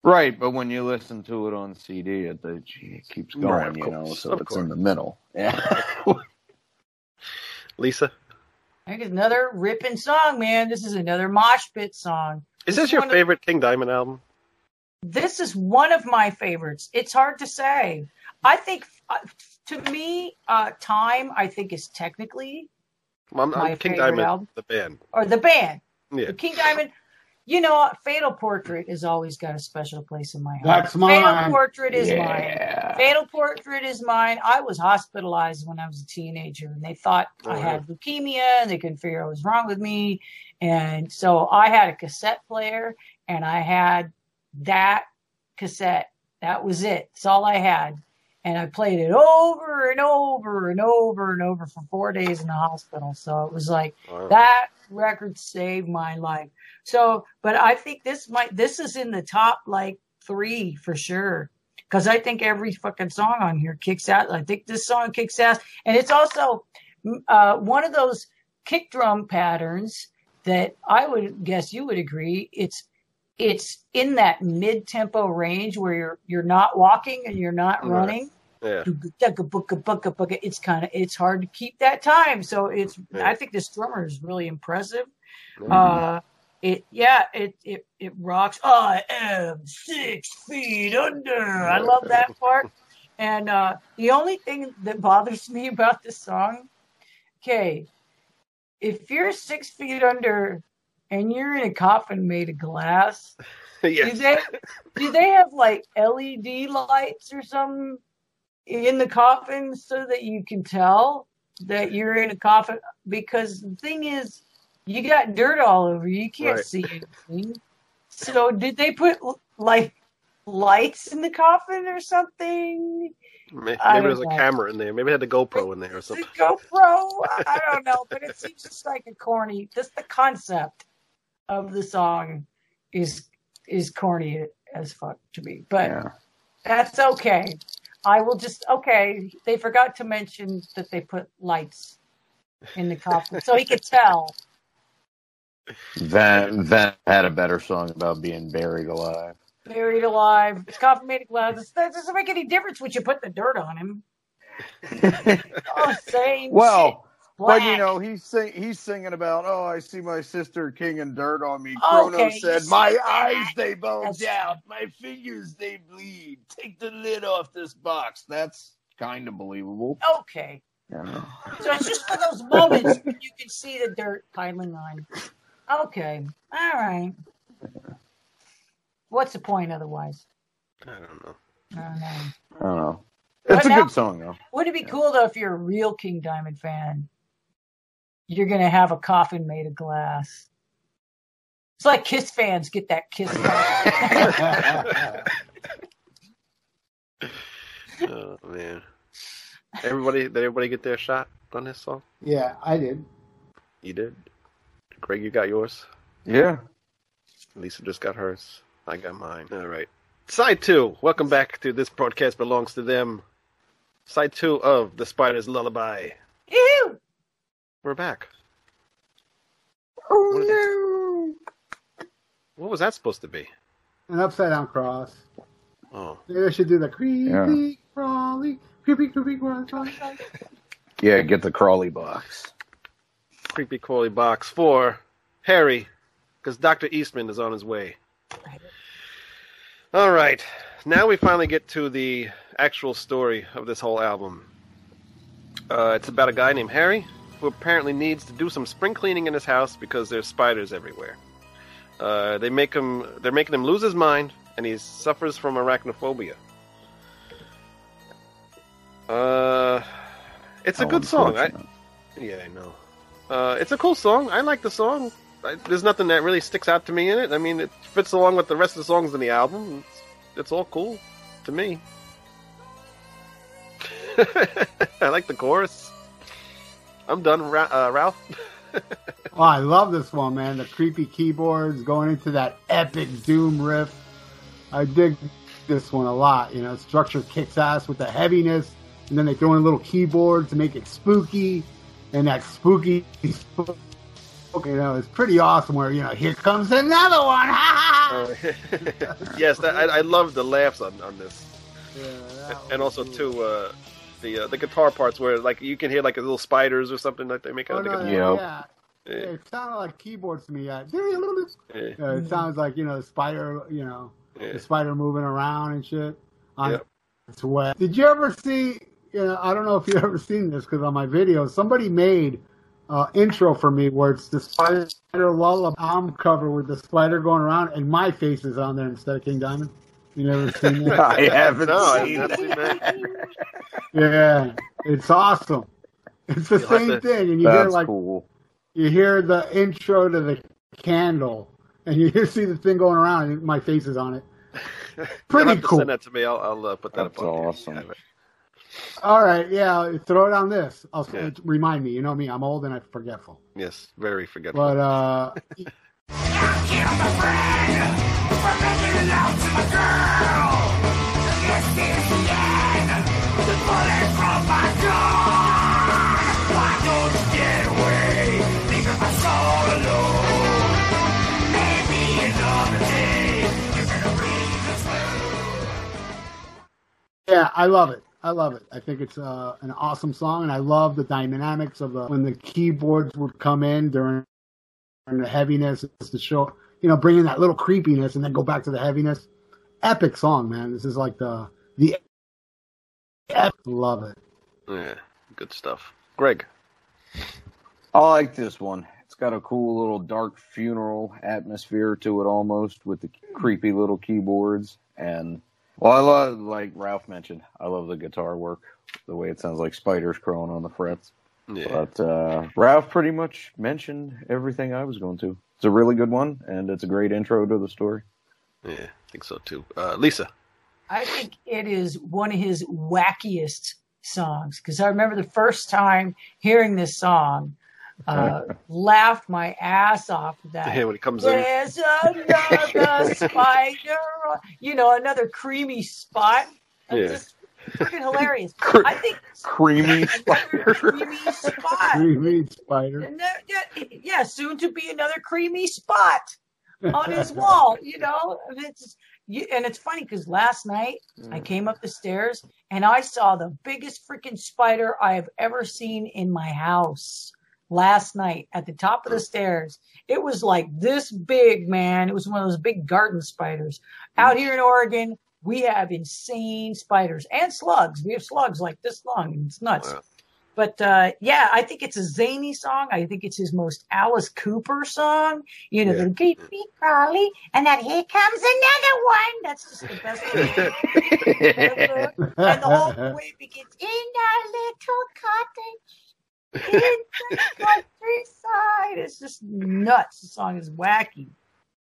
[SPEAKER 4] Right, but when you listen to it on CD, it, it keeps going,
[SPEAKER 1] Right,
[SPEAKER 4] you know, so
[SPEAKER 1] of
[SPEAKER 4] it's
[SPEAKER 1] course.
[SPEAKER 4] in the middle. Yeah.
[SPEAKER 1] Lisa,
[SPEAKER 2] I think it's another ripping song, man. This is another mosh pit song.
[SPEAKER 1] Is
[SPEAKER 2] This
[SPEAKER 1] this your
[SPEAKER 2] one of-
[SPEAKER 1] favorite King Diamond album?
[SPEAKER 2] This is one of my favorites. It's hard to say. I think, uh, to me, uh, Time, I think, is technically,
[SPEAKER 1] Well, I'm,
[SPEAKER 2] My
[SPEAKER 1] I'm King
[SPEAKER 2] favorite
[SPEAKER 1] Diamond,
[SPEAKER 2] album?
[SPEAKER 1] the band.
[SPEAKER 2] or the band.
[SPEAKER 1] Yeah.
[SPEAKER 2] The King Diamond, you know, Fatal Portrait has always got a special place in my heart.
[SPEAKER 3] That's mine.
[SPEAKER 2] Fatal Portrait is mine. Fatal Portrait is mine. I was hospitalized when I was a teenager, and they thought I had leukemia, and they couldn't figure out what was wrong with me. And so I had a cassette player, and I had that cassette. That was it. That's all I had. And I played it over and over and over and over for four days in the hospital. So it was like
[SPEAKER 1] Wow.
[SPEAKER 2] that record saved my life. So, but I think this might this is in the top like three for sure. Because I think every fucking song on here kicks ass. I think this song kicks ass, and it's also mm, uh, one of those kick drum patterns that I would guess you would agree. It's it's in that mid tempo range where you're you're not walking and you're not running.
[SPEAKER 1] Yeah.
[SPEAKER 2] It's kind of it's hard to keep that time. So it's
[SPEAKER 1] Yeah.
[SPEAKER 2] I think this drummer is really impressive.
[SPEAKER 1] Mhm.
[SPEAKER 2] Uh, it yeah it it it rocks. I am six feet under. I love that part. And uh, the only thing that bothers me about this song, okay, if you're six feet under and you're in a coffin made of glass, do they do they have like LED lights or something in the coffin so that you can tell that you're in a coffin? Because the thing is, you got dirt all over you. You can't
[SPEAKER 1] Right.
[SPEAKER 2] see anything. So did they put like lights in the coffin or something?
[SPEAKER 1] May- Maybe there's a camera in there. Maybe they had the GoPro in there or
[SPEAKER 2] The
[SPEAKER 1] something.
[SPEAKER 2] GoPro? I don't know, but it seems just like a corny. Just the concept of the song is is corny as fuck to me. But
[SPEAKER 4] Yeah.
[SPEAKER 2] That's okay. I will just okay. They forgot to mention that they put lights in the coffin, so he could tell.
[SPEAKER 4] Van Van had a better song about being buried alive.
[SPEAKER 2] Buried alive. It's coffin made of glass. That doesn't make any difference when you put the dirt on him. Oh, same.
[SPEAKER 4] well,
[SPEAKER 2] shit.
[SPEAKER 4] But you know he's sing, he's singing about oh I see my sister king and dirt on me. Chrono
[SPEAKER 2] you
[SPEAKER 4] said
[SPEAKER 2] see
[SPEAKER 4] my
[SPEAKER 2] that?
[SPEAKER 4] eyes they bulge
[SPEAKER 2] That's-
[SPEAKER 4] out, my fingers they bleed. Take the lid off this box. That's kind of believable.
[SPEAKER 2] okay.
[SPEAKER 4] Yeah.
[SPEAKER 2] So it's just for those moments when you can see the dirt piling on. Okay. All right. What's the point otherwise?
[SPEAKER 1] I don't know.
[SPEAKER 2] I don't know.
[SPEAKER 4] I don't know. It's
[SPEAKER 2] But
[SPEAKER 4] a
[SPEAKER 2] now-
[SPEAKER 4] good song though.
[SPEAKER 2] Wouldn't it be cool though if you're a real King Diamond fan? You're gonna have a coffin made of glass. It's like Kiss fans get that Kiss. coffin.
[SPEAKER 1] Oh man. Everybody, did everybody get their shot on this song?
[SPEAKER 3] yeah, I did.
[SPEAKER 1] You did. Greg, you got yours.
[SPEAKER 4] Yeah.
[SPEAKER 1] Lisa just got hers. I got mine. All right. Side two. Welcome back to this broadcast belongs to them. Side two of the Spider's Lullaby.
[SPEAKER 2] Ew!
[SPEAKER 1] We're back.
[SPEAKER 4] Oh
[SPEAKER 1] What is
[SPEAKER 4] no.
[SPEAKER 1] What was that supposed to be?
[SPEAKER 3] An upside down cross.
[SPEAKER 1] Oh,
[SPEAKER 3] Maybe I should do the creepy
[SPEAKER 4] Yeah.
[SPEAKER 3] crawly, creepy creepy crawly. crawly.
[SPEAKER 4] Yeah, get the crawly box.
[SPEAKER 1] creepy crawly box for Harry, because Doctor Eastman is on his way. All right. Now we finally get to the actual story of this whole album. Uh, it's about a guy named Harry who apparently needs to do some spring cleaning in his house because there's spiders everywhere. Uh, they make him. They're making him lose his mind, and he suffers from arachnophobia. Uh, it's a
[SPEAKER 4] How
[SPEAKER 1] good song. I, yeah, I know. Uh, it's a cool song. I like the song. I, there's nothing that really sticks out to me in it. I mean, it fits along with the rest of the songs in the album. It's, it's all cool to me. I like the chorus. I'm done, Ra- uh, Ralph.
[SPEAKER 3] Oh, I love this one, man. The creepy keyboards going into that epic Doom riff. I dig this one a lot. You know, structure kicks ass with the heaviness, and then they throw in a little keyboard to make it spooky, and that spooky, you know, it's pretty awesome. Where you know, here comes another one. Ha ha ha.
[SPEAKER 1] Uh, yes, that, I, I love the laughs on, on this,
[SPEAKER 3] Yeah,
[SPEAKER 1] and also too uh, the uh, the guitar parts where like you can hear like little spiders or something that they make out
[SPEAKER 3] Oh,
[SPEAKER 1] of the
[SPEAKER 3] no,
[SPEAKER 1] guitar.
[SPEAKER 4] Yeah.
[SPEAKER 3] yeah. Yeah, it sounded like keyboards to me. Yeah,
[SPEAKER 1] yeah,
[SPEAKER 3] Yeah, it sounds like you know the spider, you know, the spider moving around and shit. On
[SPEAKER 1] Yep.
[SPEAKER 3] its way. Did you ever see? You know, I don't know if you ever seen this because on my video, somebody made uh, intro for me where it's the spider lullaby cover with the spider going around and my face is on there instead of King Diamond. You never seen that?
[SPEAKER 4] I haven't
[SPEAKER 1] No, I've
[SPEAKER 4] seen
[SPEAKER 1] not seen that.
[SPEAKER 3] yeah, it's awesome. It's the
[SPEAKER 1] You'll
[SPEAKER 3] same
[SPEAKER 1] to-
[SPEAKER 3] thing, and you hear like
[SPEAKER 4] cool.
[SPEAKER 3] you hear the intro to the candle, and you see the thing going around, and my face is on it. Pretty
[SPEAKER 1] You'll have to
[SPEAKER 3] cool.
[SPEAKER 1] Send that to me. I'll, I'll uh, put that
[SPEAKER 4] That's
[SPEAKER 1] up on here.
[SPEAKER 4] awesome.
[SPEAKER 1] Yeah,
[SPEAKER 3] All right, yeah, throw it on this. I'll
[SPEAKER 1] Yeah.
[SPEAKER 3] remind me. You know me, I'm old and I'm forgetful.
[SPEAKER 1] Yes, very forgetful.
[SPEAKER 3] But uh, yeah, I love it. I love it. I think it's uh, an awesome song, and I love the dynamics of the when the keyboards would come in during, during the heaviness to show, you know, bringing that little creepiness, and then go back to the heaviness. Epic song, man. This is like the the. Epic. Love it.
[SPEAKER 1] Yeah, good stuff. Greg.
[SPEAKER 4] I like this one. It's got a cool little dark funeral atmosphere to it almost with the creepy little keyboards and well I love like Ralph mentioned, I love the guitar work, the way it sounds like spiders crawling on the frets.
[SPEAKER 1] Yeah.
[SPEAKER 4] But uh, Ralph pretty much mentioned everything I was going to. It's a really good one and it's a great intro to the story.
[SPEAKER 1] Yeah, I think so too. Uh, Lisa.
[SPEAKER 2] I think it is one of his wackiest songs because I remember the first time hearing this song, uh, laughed my ass off at that.
[SPEAKER 1] Yeah, when it comes in.
[SPEAKER 2] There's another spider, you know, another creamy spot. It's
[SPEAKER 1] Yeah.
[SPEAKER 2] just freaking hilarious.
[SPEAKER 4] Cre-
[SPEAKER 2] I think
[SPEAKER 4] Creamy spider.
[SPEAKER 2] creamy spot.
[SPEAKER 3] Creamy spider.
[SPEAKER 2] And there- yeah, yeah, soon to be another creamy spot on his wall. You know, and it's you, and it's funny because last night I mm. came up the stairs and I saw the biggest freaking spider I have ever seen in my house. Last night at the top of the stairs, it was like this big, man. It was one of those big garden spiders. Out mm. here in Oregon, we have insane spiders and slugs. We have slugs like this long, and it's nuts.
[SPEAKER 1] Wow.
[SPEAKER 2] But uh, yeah, I think it's a zany song. I think it's his most Alice Cooper song. You know,
[SPEAKER 1] Yeah.
[SPEAKER 2] the me crawly, and then here comes another one. That's just the best. And the whole way begins in our little cottage in the countryside. It's just nuts. The song is wacky,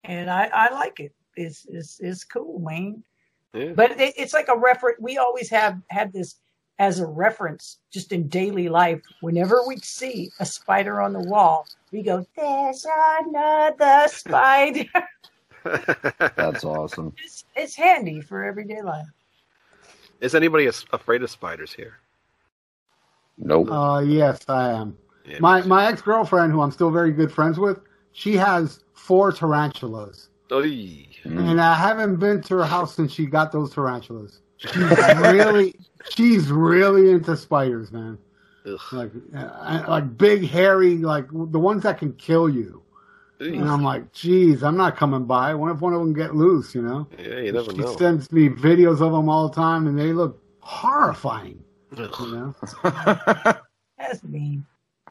[SPEAKER 2] and I, I like it. It's it's it's cool, man.
[SPEAKER 1] Yeah.
[SPEAKER 2] But it, it's like a reference. We always have had this as a reference just in daily life. Whenever we see a spider on the wall, we go, "There's another spider."
[SPEAKER 4] That's awesome.
[SPEAKER 2] it's, it's handy for everyday life.
[SPEAKER 1] Is anybody as- afraid of spiders here?
[SPEAKER 4] Nope.
[SPEAKER 3] Uh, yes, I am.
[SPEAKER 1] Yeah,
[SPEAKER 3] My my ex girlfriend, who I'm still very good friends with, she has four tarantulas,
[SPEAKER 1] Oy.
[SPEAKER 3] And I haven't been to her house since she got those tarantulas. She's really, she's really into spiders, man.
[SPEAKER 1] Ugh.
[SPEAKER 3] Like, uh, like big, hairy, like the ones that can kill you. And I'm like, geez, I'm not coming by. What if one of them get loose? You know?
[SPEAKER 1] Yeah, you never
[SPEAKER 3] she
[SPEAKER 1] know.
[SPEAKER 3] sends me videos of them all the time, and they look horrifying. You know?
[SPEAKER 2] That's mean.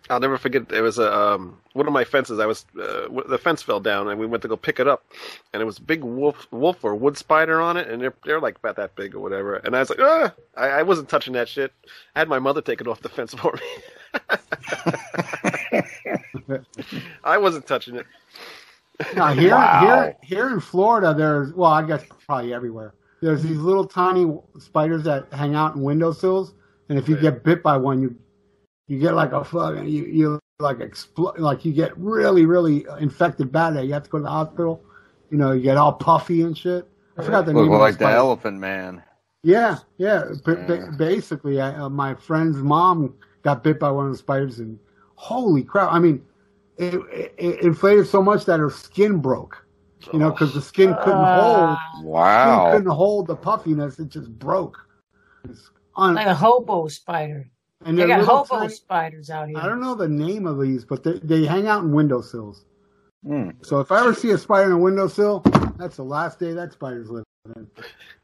[SPEAKER 1] I'll never forget. It was a um, one of my fences. I was uh, the fence fell down, and we went to go pick it up, and it was a big wolf, wolf or wood spider on it, and they're they're like about that big or whatever. And I was like, ah! I, I wasn't touching that shit. I had my mother take it off the fence for me. I wasn't touching it.
[SPEAKER 3] Now here,
[SPEAKER 4] Wow.
[SPEAKER 3] here, here in Florida, there's well, I guess probably everywhere. There's these little tiny spiders that hang out in windowsills, and if you
[SPEAKER 1] Yeah.
[SPEAKER 3] get bit by one, you you get like a fucking you you like explode like you get really really infected bad. You have to go to the hospital. You know, you get all puffy and shit. I forgot the
[SPEAKER 4] Look
[SPEAKER 3] name of
[SPEAKER 4] like the
[SPEAKER 3] spider.
[SPEAKER 4] Elephant Man.
[SPEAKER 3] Yeah, yeah. B- b-
[SPEAKER 4] Yeah.
[SPEAKER 3] basically, I, uh, my friend's mom got bit by one of the spiders, and holy crap! I mean, it, it, it inflated so much that her skin broke. You know, because the skin couldn't hold
[SPEAKER 2] Ah,
[SPEAKER 3] skin
[SPEAKER 4] Wow.
[SPEAKER 3] couldn't hold the puffiness; it just broke. It's un-
[SPEAKER 2] like a hobo spider.
[SPEAKER 3] And
[SPEAKER 2] They
[SPEAKER 3] they're
[SPEAKER 2] got
[SPEAKER 3] little
[SPEAKER 2] hobo
[SPEAKER 3] tiny-
[SPEAKER 2] spiders out here.
[SPEAKER 3] I don't know the name of these, but they, they hang out in windowsills.
[SPEAKER 4] Mm.
[SPEAKER 3] So if I ever see a spider in a windowsill, that's the last day that spider's living. in.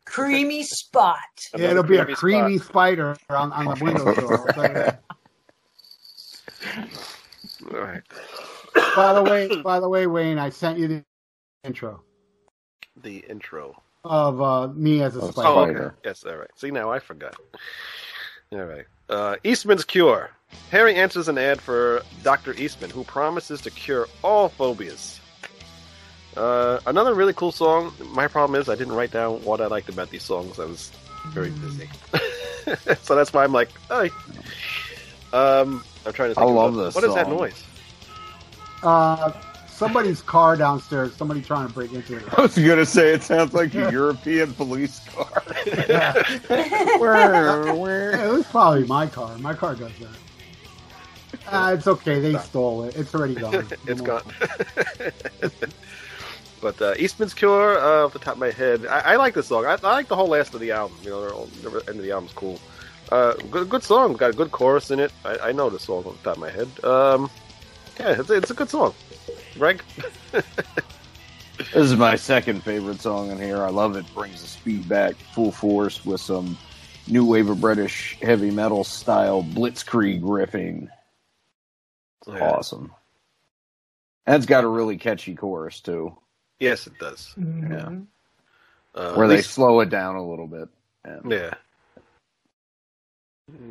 [SPEAKER 2] Creamy spot.
[SPEAKER 3] Yeah, it'll be a
[SPEAKER 1] creamy
[SPEAKER 3] creamy spider on, on the windowsill. I'll tell you that.
[SPEAKER 1] All right.
[SPEAKER 3] by the way, by the way, Wayne, I sent you the intro
[SPEAKER 1] The intro.
[SPEAKER 3] of uh, me as a
[SPEAKER 4] Oh,
[SPEAKER 3] spider.
[SPEAKER 1] Oh, okay.
[SPEAKER 4] Spider.
[SPEAKER 1] Yes, all right. See, now I forgot. All right. Uh, Eastman's Cure. Harry answers an ad for Dr. Eastman, who promises to cure all phobias. Uh, another really cool song. My problem is I didn't write down what I liked about these songs. I was very busy. so that's why I'm like, oh. Um, I'm trying to think.
[SPEAKER 4] I
[SPEAKER 1] of
[SPEAKER 4] love
[SPEAKER 1] what-
[SPEAKER 4] this
[SPEAKER 1] What is that noise?
[SPEAKER 3] Uh, somebody's car downstairs. Somebody trying to break into it.
[SPEAKER 4] I was gonna say it sounds like a European police car. Where, where?
[SPEAKER 3] It was probably my car. My car does that. Uh, it's okay. They stole it. It's already gone.
[SPEAKER 1] it's gone. but uh, Eastman's Cure, uh, off the top of my head, I, I like this song. I, I like the whole last of the album. You know, the whole- the end of the album's cool. Uh, good, good song. Got a good chorus in it. I, I know the song off the top of my head. Um, yeah, it's, it's a good song. Greg?
[SPEAKER 4] This is my second favorite song in here. I love it. Brings the speed back full force with some new wave of British heavy metal style blitzkrieg riffing.
[SPEAKER 1] Yeah.
[SPEAKER 4] Awesome. And it's got a really catchy chorus too,
[SPEAKER 1] Yes, it does.
[SPEAKER 2] Mhm.
[SPEAKER 1] Uh,
[SPEAKER 4] where they
[SPEAKER 1] Lisa-
[SPEAKER 4] slow it down a little bit. And
[SPEAKER 1] Yeah.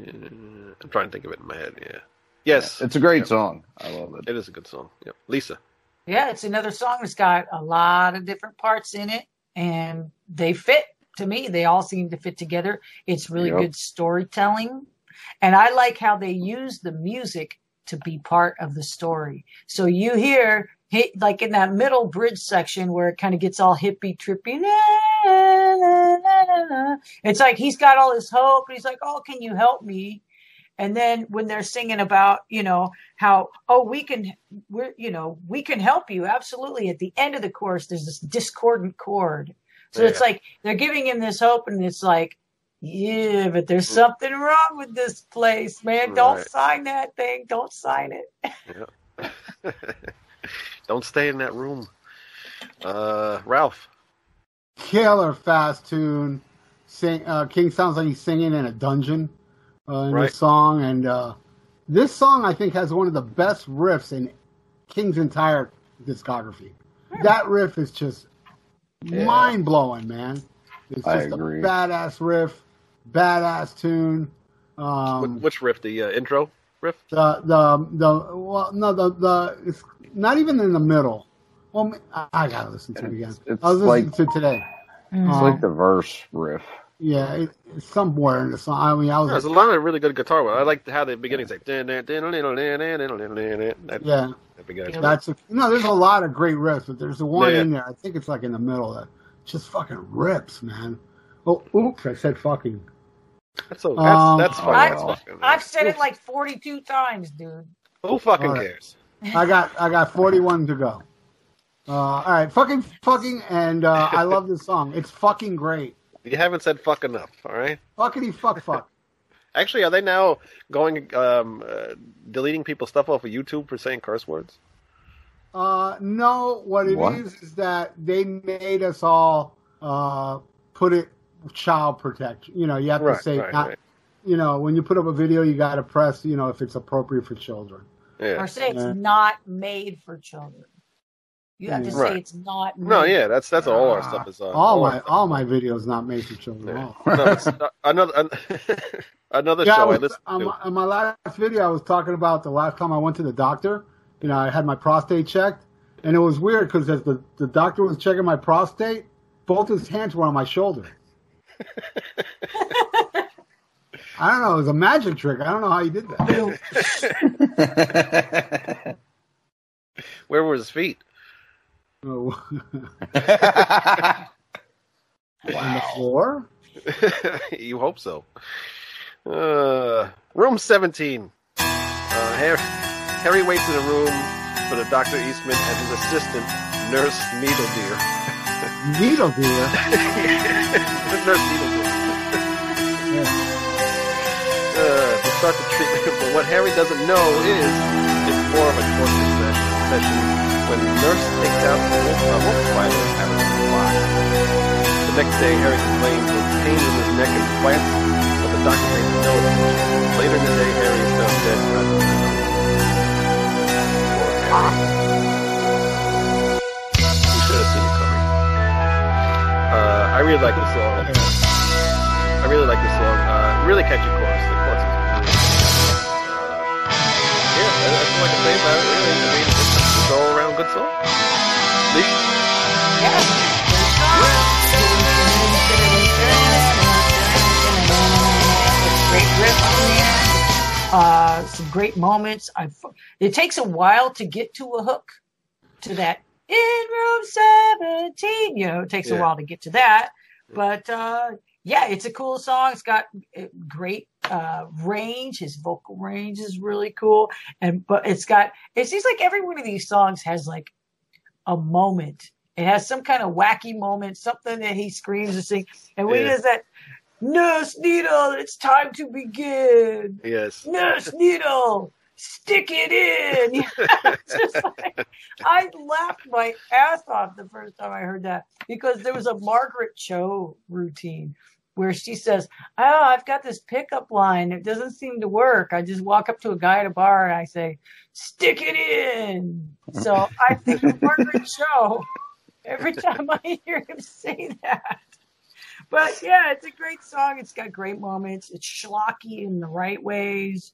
[SPEAKER 1] Yeah, I'm trying to think of it in my head. Yeah. Yes,
[SPEAKER 4] It's a great
[SPEAKER 1] Yep.
[SPEAKER 4] song. I love it.
[SPEAKER 1] it is a good song. Yep. Lisa.
[SPEAKER 2] Yeah, it's another song that's got a lot of different parts in it, and they fit to me. They all seem to fit together. It's really
[SPEAKER 4] Yep.
[SPEAKER 2] good storytelling, and I like how they use the music to be part of the story. So you hear, hey, like in that middle bridge section where it kind of gets all hippy trippy. It's like he's got all this hope, and he's like, "Oh, can you help me?" And then when they're singing about, you know, how, oh, we can, we're, you know, we can help you. Absolutely. At the end of the chorus, there's this discordant chord. So it's like they're giving him this hope and it's like, yeah, but there's something wrong with this place, man. Don't sign that thing. Don't sign it.
[SPEAKER 1] Don't stay in that room. Uh, Ralph.
[SPEAKER 3] Killer fast tune. Sing, uh, King sounds like he's singing in a dungeon uh, in
[SPEAKER 1] Right.
[SPEAKER 3] this song, and uh, this song I think has one of the best riffs in King's entire discography. That riff is just
[SPEAKER 4] Yeah.
[SPEAKER 3] mind blowing, man. It's
[SPEAKER 4] I
[SPEAKER 3] just
[SPEAKER 4] agree.
[SPEAKER 3] a badass riff, badass tune. Um,
[SPEAKER 1] Which riff? The uh, intro riff?
[SPEAKER 3] the the the well no the the it's not even in the middle. Well, I, I gotta listen to it again.
[SPEAKER 4] It's- it's
[SPEAKER 3] I was listening
[SPEAKER 4] like-
[SPEAKER 3] to it today.
[SPEAKER 4] It's
[SPEAKER 3] Um,
[SPEAKER 4] like the verse riff.
[SPEAKER 3] Yeah, it's somewhere in the song. I mean, I was.
[SPEAKER 1] Yeah, there's a lot of really good guitar work. I like how the beginning's like.
[SPEAKER 3] Yeah, that's a, no. There's a lot of great riffs, but there's the one
[SPEAKER 1] yeah.
[SPEAKER 3] in there. I think it's like in the middle that just fucking rips, man. Oh, oops! I said fucking.
[SPEAKER 1] That's. That's,
[SPEAKER 3] um,
[SPEAKER 1] that's fine. I've, fucking,
[SPEAKER 2] I've said it like 42 times, dude.
[SPEAKER 1] Who fucking
[SPEAKER 3] right.
[SPEAKER 1] cares?
[SPEAKER 3] I got I got 41 to go. Uh, all right, fucking, fucking, and uh, I love this song. It's fucking great.
[SPEAKER 1] You haven't said fuck enough. All right.
[SPEAKER 3] Fuckity fuck fuck.
[SPEAKER 1] Actually, are they now going um, uh, deleting people's stuff off of YouTube for saying curse words?
[SPEAKER 3] Uh, no, what it is
[SPEAKER 4] What?
[SPEAKER 3] is that they made us all uh, put it child protection. You know, you have
[SPEAKER 1] Right,
[SPEAKER 3] to say
[SPEAKER 1] right,
[SPEAKER 3] not.
[SPEAKER 1] right.
[SPEAKER 3] You know, when you put up a video, you got to press. You know, if it's appropriate for children.
[SPEAKER 1] Yeah.
[SPEAKER 2] Or say it's
[SPEAKER 3] Yeah.
[SPEAKER 2] not made for children. You have to say it's not made.
[SPEAKER 1] No, yeah, that's that's all our
[SPEAKER 3] Ah,
[SPEAKER 1] stuff is. Uh,
[SPEAKER 3] all
[SPEAKER 1] our
[SPEAKER 3] my all my videos not made for children.
[SPEAKER 1] Yeah. No, it's, another an- another
[SPEAKER 3] Yeah,
[SPEAKER 1] show I
[SPEAKER 3] was,
[SPEAKER 1] listened
[SPEAKER 3] on,
[SPEAKER 1] to.
[SPEAKER 3] my, on my last video, I was talking about the last time I went to the doctor. You know, I had my prostate checked, and it was weird because as the, the doctor was checking my prostate, both his hands were on my shoulder. I don't know. It was a magic trick. I don't know how he did that.
[SPEAKER 1] Where were his feet?
[SPEAKER 3] Oh, On the floor?
[SPEAKER 1] you hope so. Uh, room 17. Uh, Harry, Harry waits in a room for the Dr. Eastman and his assistant, Nurse Needledeer.
[SPEAKER 3] Needle dear.
[SPEAKER 1] Nurse Needledeer.
[SPEAKER 3] Yeah.
[SPEAKER 1] Uh, to start the treatment, but what Harry doesn't know is it's more of a torture se- session when the nurse takes out a wolf, a wolf spider out of his box. The next day, Harry complains of pain in his neck and plants, but the doctor makes no attention. Later in the day, Harry is found dead. Poor Harry. You should have seen it coming. Uh, I really like this song. I really like this song. Uh, really catchy chorus. The chorus is uh, yeah, that- that's all I can say about it. Really, I mean, all around good song. Lee?
[SPEAKER 2] Yeah. Great riff on the end. Uh, some great moments. I, it takes a while to get to a hook, to that in room 17. You know, it takes
[SPEAKER 1] Yeah.
[SPEAKER 2] a while to get to that. But uh, yeah, it's a cool song. It's got uh, great uh, range. His vocal range is really cool. And but it's got it seems like every one of these songs has like a moment. It has some kind of wacky moment, something that he screams and sings. And when he does that, Nurse Needle, it's time to begin.
[SPEAKER 1] Yes.
[SPEAKER 2] Nurse Needle, stick it in. Like, I laughed my ass off the first time I heard that because there was a Margaret Cho routine where she says, Oh, I've got this pickup line. It doesn't seem to work. I just walk up to a guy at a bar and I say, Stick it in. So I think of Margaret Cho every time I hear him say that. But yeah, it's a great song. It's got great moments. It's schlocky in the right ways.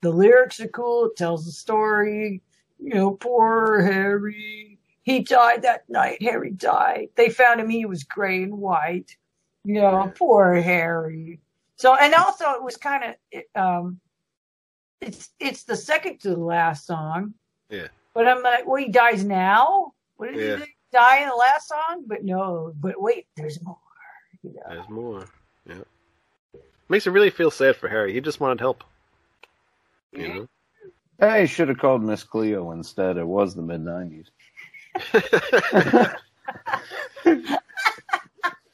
[SPEAKER 2] The lyrics are cool. It tells the story. You know, poor Harry. He died that night. Harry died. They found him. He was gray and white. You know, poor Harry. So, and also it was kind of, um, it's, it's the second to the last song.
[SPEAKER 1] Yeah.
[SPEAKER 2] But I'm like, well, he dies now? What did
[SPEAKER 1] Yeah.
[SPEAKER 2] he die in the last song? But no, but wait, there's more. You know?
[SPEAKER 1] There's more. Yeah. Makes you really feel sad for Harry. He just wanted help. You know?
[SPEAKER 4] Hey, should have called Miss Cleo instead. It was the mid '90s.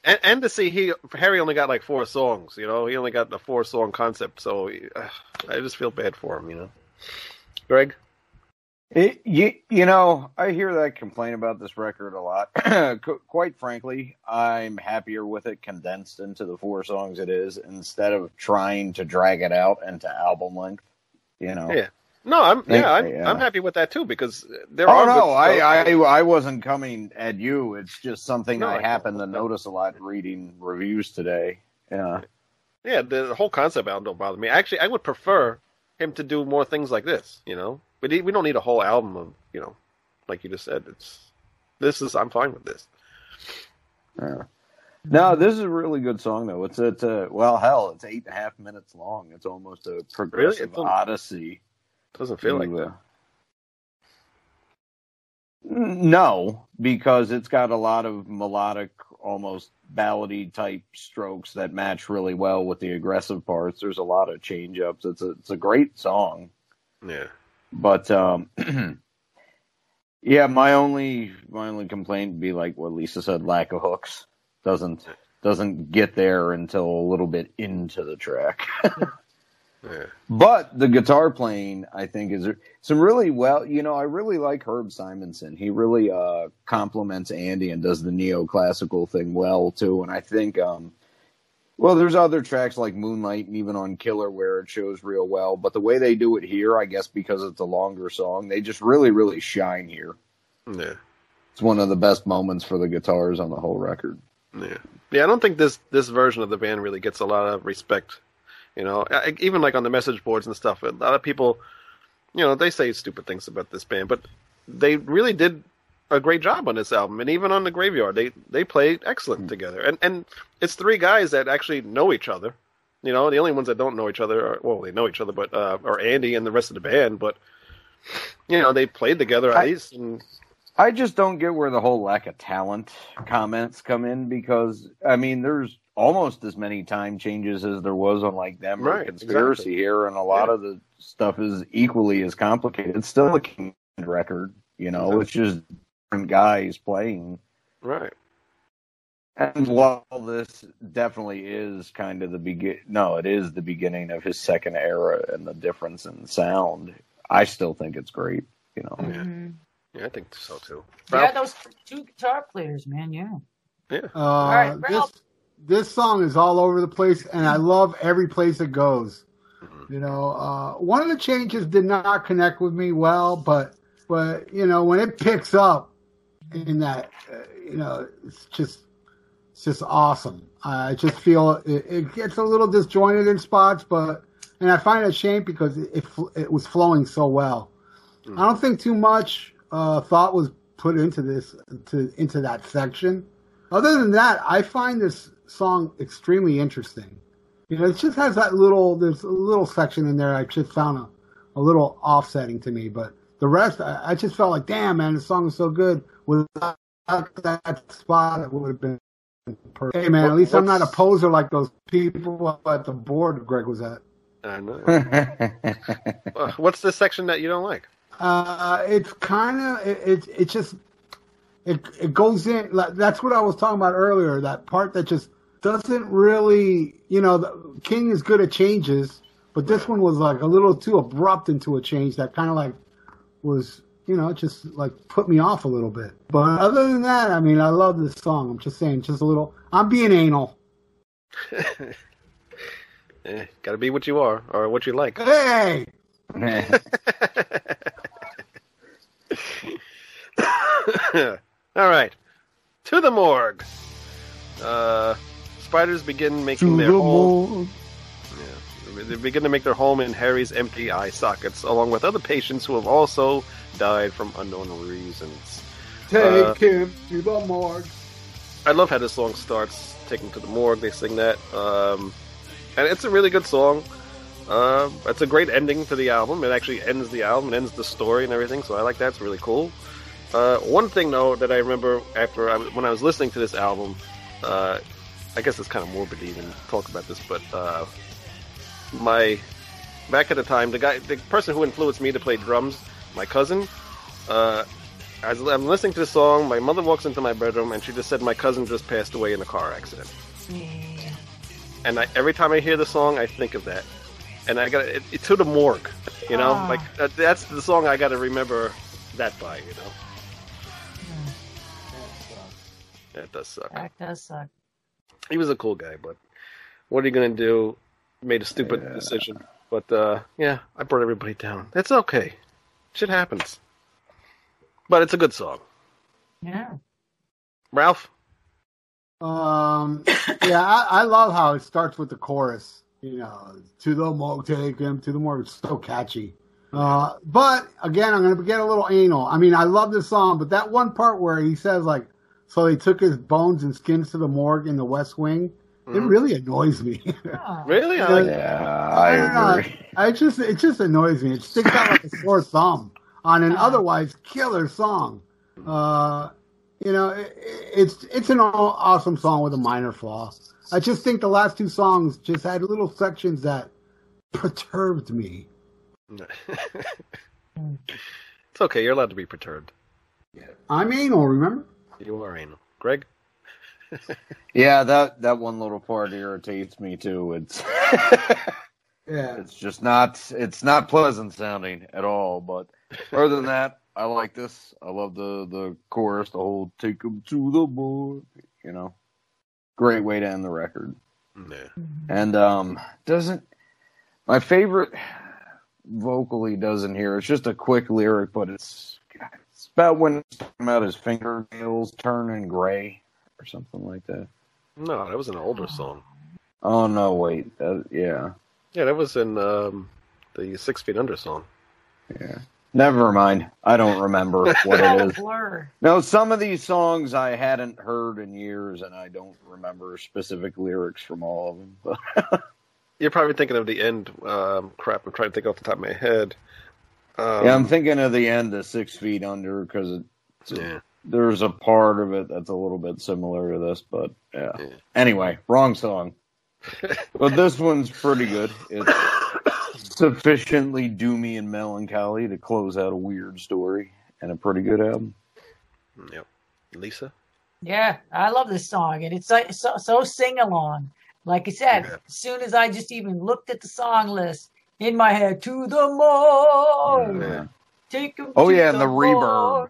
[SPEAKER 1] and, and to see he Harry only got like four songs. You know, he only got the four song concept. So uh, I just feel bad for him. You know, Greg.
[SPEAKER 4] It, you, you know, I hear that complaint about this record a lot. Qu- Quite frankly, I'm happier with it condensed into the four songs it is instead of trying to drag it out into album length. You know.
[SPEAKER 1] Yeah. No, I'm yeah, I'm,
[SPEAKER 4] yeah.
[SPEAKER 1] I'm happy with that too because there
[SPEAKER 4] Oh
[SPEAKER 1] are.
[SPEAKER 4] no,
[SPEAKER 1] good
[SPEAKER 4] I. I I wasn't coming at you. It's just something
[SPEAKER 1] No,
[SPEAKER 4] I
[SPEAKER 1] I-
[SPEAKER 4] happen to notice a lot reading reviews today. Yeah.
[SPEAKER 1] Yeah, the, whole concept album don't bother me. Actually, I would prefer him to do more things like this. You know, we we don't need a whole album of you know, like you just said. It's this is I'm fine with this.
[SPEAKER 4] Yeah. No, this is a really good song though. It's it's uh, well hell, it's eight and a half minutes long. It's almost a progressive
[SPEAKER 1] It's a-
[SPEAKER 4] odyssey.
[SPEAKER 1] Doesn't feel like that.
[SPEAKER 4] uh, No, because it's got a lot of melodic, almost ballady type strokes that match really well with the aggressive parts. There's a lot of change ups. It's a it's a great song.
[SPEAKER 1] Yeah.
[SPEAKER 4] But um yeah, my only my only complaint would be like what Lisa said, lack of hooks. Doesn't doesn't get there until a little bit into the track.
[SPEAKER 1] Yeah.
[SPEAKER 4] But the guitar playing, I think, is some really well. You know, I really like Herb Simonsen. He really uh, complements Andy and does the neoclassical thing well too. And I think, um, well, there's other tracks like Moonlight and even on Killer where it shows real well. But the way they do it here, I guess because it's a longer song, they just really, really shine here.
[SPEAKER 1] Yeah.
[SPEAKER 4] It's one of the best moments for the guitars on the whole record.
[SPEAKER 1] Yeah. Yeah, I don't think this this version of the band really gets a lot of respect. You know, I, even like on the message boards and stuff, a lot of people, you know, they say stupid things about this band, but they really did a great job on this album, and even on the Graveyard, they they played excellent together. And and it's three guys that actually know each other. You know, the only ones that don't know each other are well, they know each other, but uh, are Andy and the rest of the band. But you know, they played together at
[SPEAKER 4] I-
[SPEAKER 1] least, and
[SPEAKER 4] I just don't get where the whole lack of talent comments come in because I mean there's almost as many time changes as there was on like them or
[SPEAKER 1] Right,
[SPEAKER 4] conspiracy
[SPEAKER 1] exactly.
[SPEAKER 4] here and a lot
[SPEAKER 1] Yeah.
[SPEAKER 4] of the stuff is equally as complicated. It's still a King record, you know,
[SPEAKER 1] Exactly.
[SPEAKER 4] it's just different guys playing.
[SPEAKER 1] right.
[SPEAKER 4] And while this definitely is kind of the begin no, it is the beginning of his second era and the difference in sound, I still think it's great, you know.
[SPEAKER 1] Yeah.
[SPEAKER 2] Mhm.
[SPEAKER 1] Yeah, I think so too.
[SPEAKER 2] Yeah, those two guitar players, man. Yeah.
[SPEAKER 1] Yeah.
[SPEAKER 3] Uh,
[SPEAKER 2] right,
[SPEAKER 3] this
[SPEAKER 2] Ralph.
[SPEAKER 3] this song is all over the place, and I love every place it goes.
[SPEAKER 1] Mhm.
[SPEAKER 3] You know, uh, one of the changes did not connect with me well, but but you know when it picks up in that, uh, you know, it's just it's just awesome. I just feel it, it gets a little disjointed in spots, but and I find it a shame because it it, it was flowing so well.
[SPEAKER 1] Mm.
[SPEAKER 3] I don't think too much uh, thought was put into this to into that section. Other than that, I find this song extremely interesting. You know, it just has that little there's a little section in there I just found a, a little offsetting to me, but the rest I, I just felt like, damn man, the song is so good. Without that spot, it would have been perfect. Hey man, at least I'm not a poser like those people at the board Greg was at.
[SPEAKER 1] I know. Uh, What's the section that you don't like?
[SPEAKER 3] Uh, it's kind of it, it. It just it it goes in. like, That's what I was talking about earlier. That part that just doesn't really, you know, the, King is good at changes, but this one was like a little too abrupt into a change that kind of like was, you know, just like put me off a little bit. But other than that, I mean, I love this song. I'm just saying, just a little. I'm being anal.
[SPEAKER 1] eh, gotta be what you are or what you like.
[SPEAKER 3] Hey,
[SPEAKER 1] All right, to the morgue. Uh, spiders begin making their
[SPEAKER 4] the
[SPEAKER 1] home. Yeah, they begin to make their home in Harry's empty eye sockets, along with other patients who have also died from unknown reasons.
[SPEAKER 3] take
[SPEAKER 1] Uh,
[SPEAKER 3] him to the morgue.
[SPEAKER 1] I love how this song starts. Taken to the morgue, they sing that, um, and it's a really good song. Uh, it's a great ending to the album. It actually ends the album, it ends the story and everything. So I like that. It's really cool. Uh, one thing though that I remember after I, when I was listening to this album, uh, I guess it's kind of morbid to even talk about this, but uh, my back at the time, the guy, the person who influenced me to play drums, my cousin. Uh, as I'm listening to the song, my mother walks into my bedroom and she just said my cousin just passed away in a car accident.
[SPEAKER 2] Yeah.
[SPEAKER 1] And I, every time I hear the song, I think of that. And I got it, it to the morgue, you know,
[SPEAKER 2] Ah.
[SPEAKER 1] like that, that's the song I got to remember that by, you know. That does suck.
[SPEAKER 2] That does suck.
[SPEAKER 1] He was a cool guy, but what are you gonna do? Made a stupid
[SPEAKER 4] Yeah.
[SPEAKER 1] decision, but uh, yeah, I brought everybody down. It's okay. Shit happens. But it's a good song.
[SPEAKER 2] Yeah.
[SPEAKER 1] Ralph.
[SPEAKER 3] Um, yeah, I, I love how it starts with the chorus. You know, to the morgue, take him to the morgue. It's so catchy. Uh, but again, I'm gonna get a little anal. I mean, I love this song, but that one part where he says like, "So they took his bones and skins to the morgue in the West Wing," it
[SPEAKER 1] Mhm.
[SPEAKER 3] really annoys me.
[SPEAKER 2] Oh.
[SPEAKER 1] Really? I like
[SPEAKER 4] Yeah,
[SPEAKER 3] I don't know.
[SPEAKER 4] I agree.
[SPEAKER 3] I just it just annoys me. It sticks out like a sore thumb on an otherwise killer song. Uh, you know, it, it's it's an awesome song with a minor flaw. I just think the last two songs just had little sections that perturbed me.
[SPEAKER 1] it's okay. You're allowed to be perturbed.
[SPEAKER 3] I'm anal, remember?
[SPEAKER 1] You are anal. Greg.
[SPEAKER 4] Yeah, that that one little part irritates me too. It's
[SPEAKER 3] Yeah.
[SPEAKER 4] it's just not it's not pleasant sounding at all. But other than that, I like this. I love the the chorus, the whole "take 'em to the board." You know, great way to end the record.
[SPEAKER 1] Yeah.
[SPEAKER 4] And um, doesn't my favorite vocally doesn't hear. It's just a quick lyric, but it's it's about when he's talking about his fingernails turning gray or something like that.
[SPEAKER 1] No, that was an older song.
[SPEAKER 4] Oh no, wait, that, yeah,
[SPEAKER 1] Yeah, that was in um, the Six Feet Under song.
[SPEAKER 4] yeah. Never mind. I don't remember what it is.
[SPEAKER 2] blur.
[SPEAKER 4] No, some of these songs I hadn't heard in years, and I don't remember specific lyrics from all of them. But
[SPEAKER 1] You're probably thinking of the end. Um, crap, I'm trying to think off the top of my head. Um,
[SPEAKER 4] yeah, I'm thinking of the end of Six Feet Under because
[SPEAKER 1] yeah.
[SPEAKER 4] there's a part of it that's a little bit similar to this, but yeah.
[SPEAKER 1] Yeah.
[SPEAKER 4] Anyway, wrong song. but this one's pretty good. It's sufficiently doomy and melancholy to close out a weird story and a pretty good album.
[SPEAKER 1] Yep. Lisa.
[SPEAKER 2] Yeah, I love this song, and it's like so, so sing along. Like I said,
[SPEAKER 1] Yeah.
[SPEAKER 2] as soon as I just even looked at the song list in my head, to the morgue,
[SPEAKER 1] Yeah.
[SPEAKER 2] take 'em
[SPEAKER 4] Oh
[SPEAKER 2] to
[SPEAKER 4] yeah, and the
[SPEAKER 2] morgue.
[SPEAKER 4] reverb.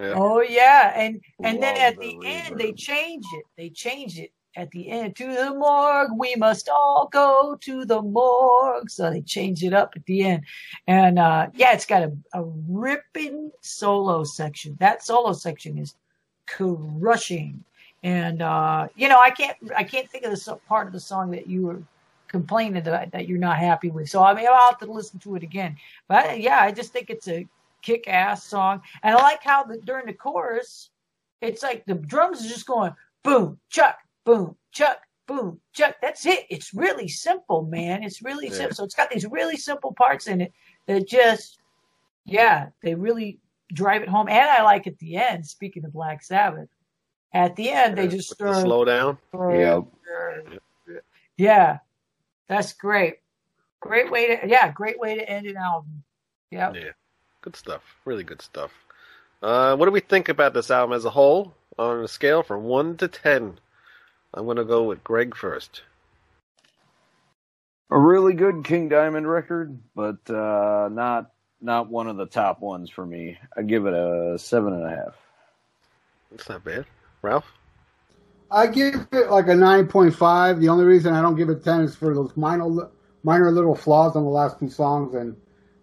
[SPEAKER 1] Yeah.
[SPEAKER 2] Oh yeah, and and then at
[SPEAKER 4] the
[SPEAKER 2] the end they change it. They change it at the end to the morgue. We must all go to the morgue. So they change it up at the end, and uh, yeah, it's got a, a ripping solo section. That solo section is crushing, and uh, you know I can't I can't think of the part of the song that you were complaining that that you're not happy with. So I mean I'll have to listen to it again. But yeah, I just think it's a kick ass song. And I like how the, during the chorus, it's like the drums are just going boom, chuck, boom, chuck, boom, chuck. That's it. It's really simple, man. It's really
[SPEAKER 1] Yeah.
[SPEAKER 2] simple. So it's got these really simple parts in it that just, yeah, they really drive it home. And I like at the end, speaking of Black Sabbath, at the end, they just
[SPEAKER 1] With the
[SPEAKER 2] start.
[SPEAKER 1] slow down.
[SPEAKER 4] Yep.
[SPEAKER 2] Yeah, that's great. Great way to, yeah, great way to end an album. Yep.
[SPEAKER 1] Yeah. Good stuff. Really good stuff. Uh, what do we think about this album as a whole on a scale from 1 to 10? I'm gonna go with Greg first.
[SPEAKER 4] A really good King Diamond record, but uh, not not one of the top ones for me. I give it a seven and a half.
[SPEAKER 1] That's not bad. Ralph?
[SPEAKER 3] I give it like a nine point five. The only reason I don't give it ten is for those minor minor little flaws on the last two songs and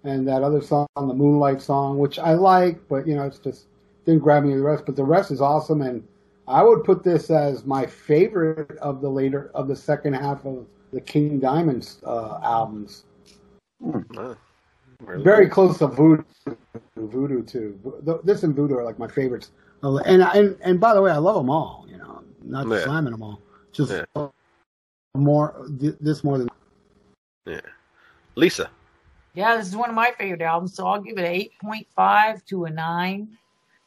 [SPEAKER 3] and that other song, the Moonlight song, which I like, but you know it's just didn't grab me the rest. But the rest is awesome, and I would put this as my favorite of the later of the second half of the King Diamonds uh, albums.
[SPEAKER 1] Really
[SPEAKER 3] Very close to Voodoo, Voodoo too. This and Voodoo are like my favorites. And and and by the way, I love them all. You know, not
[SPEAKER 1] Yeah.
[SPEAKER 3] slamming them all. Just
[SPEAKER 1] Yeah.
[SPEAKER 3] more th- this more than
[SPEAKER 1] Yeah. Lisa.
[SPEAKER 2] Yeah, this is one of my favorite albums, so I'll give it an eight point five to a nine.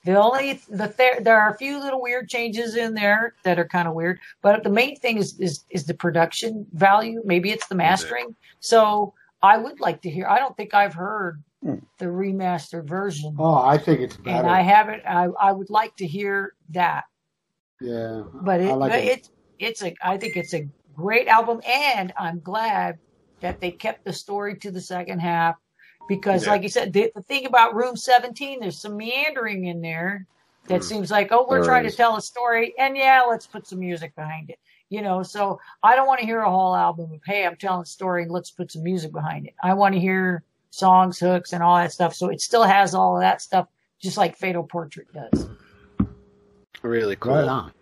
[SPEAKER 2] The only the there there are a few little weird changes in there that are kind of weird, but the main thing is is is the production value. Maybe it's the mastering. So I would like to hear. I don't think I've heard
[SPEAKER 4] Hmm.
[SPEAKER 2] the remastered version,
[SPEAKER 3] Oh, I think it's better. and.
[SPEAKER 2] I haven't. I I would like to hear that.
[SPEAKER 3] Yeah,
[SPEAKER 2] But it,
[SPEAKER 3] I like
[SPEAKER 2] but
[SPEAKER 3] it.
[SPEAKER 2] it's it's a I think it's a great album, and I'm glad that they kept the story to the second half because,
[SPEAKER 1] Yeah.
[SPEAKER 2] like you said, the, the thing about Room 17, there's some meandering in there that
[SPEAKER 1] Mm.
[SPEAKER 2] seems like oh we're
[SPEAKER 4] There
[SPEAKER 2] trying
[SPEAKER 4] is.
[SPEAKER 2] to tell a story, and yeah, let's put some music behind it. You know, so I don't want to hear a whole album of hey, I'm telling a story and let's put some music behind it. I want to hear songs, hooks, and all that stuff. So it still has all of that stuff, just like Fatal Portrait does.
[SPEAKER 1] Really cool.
[SPEAKER 3] right on.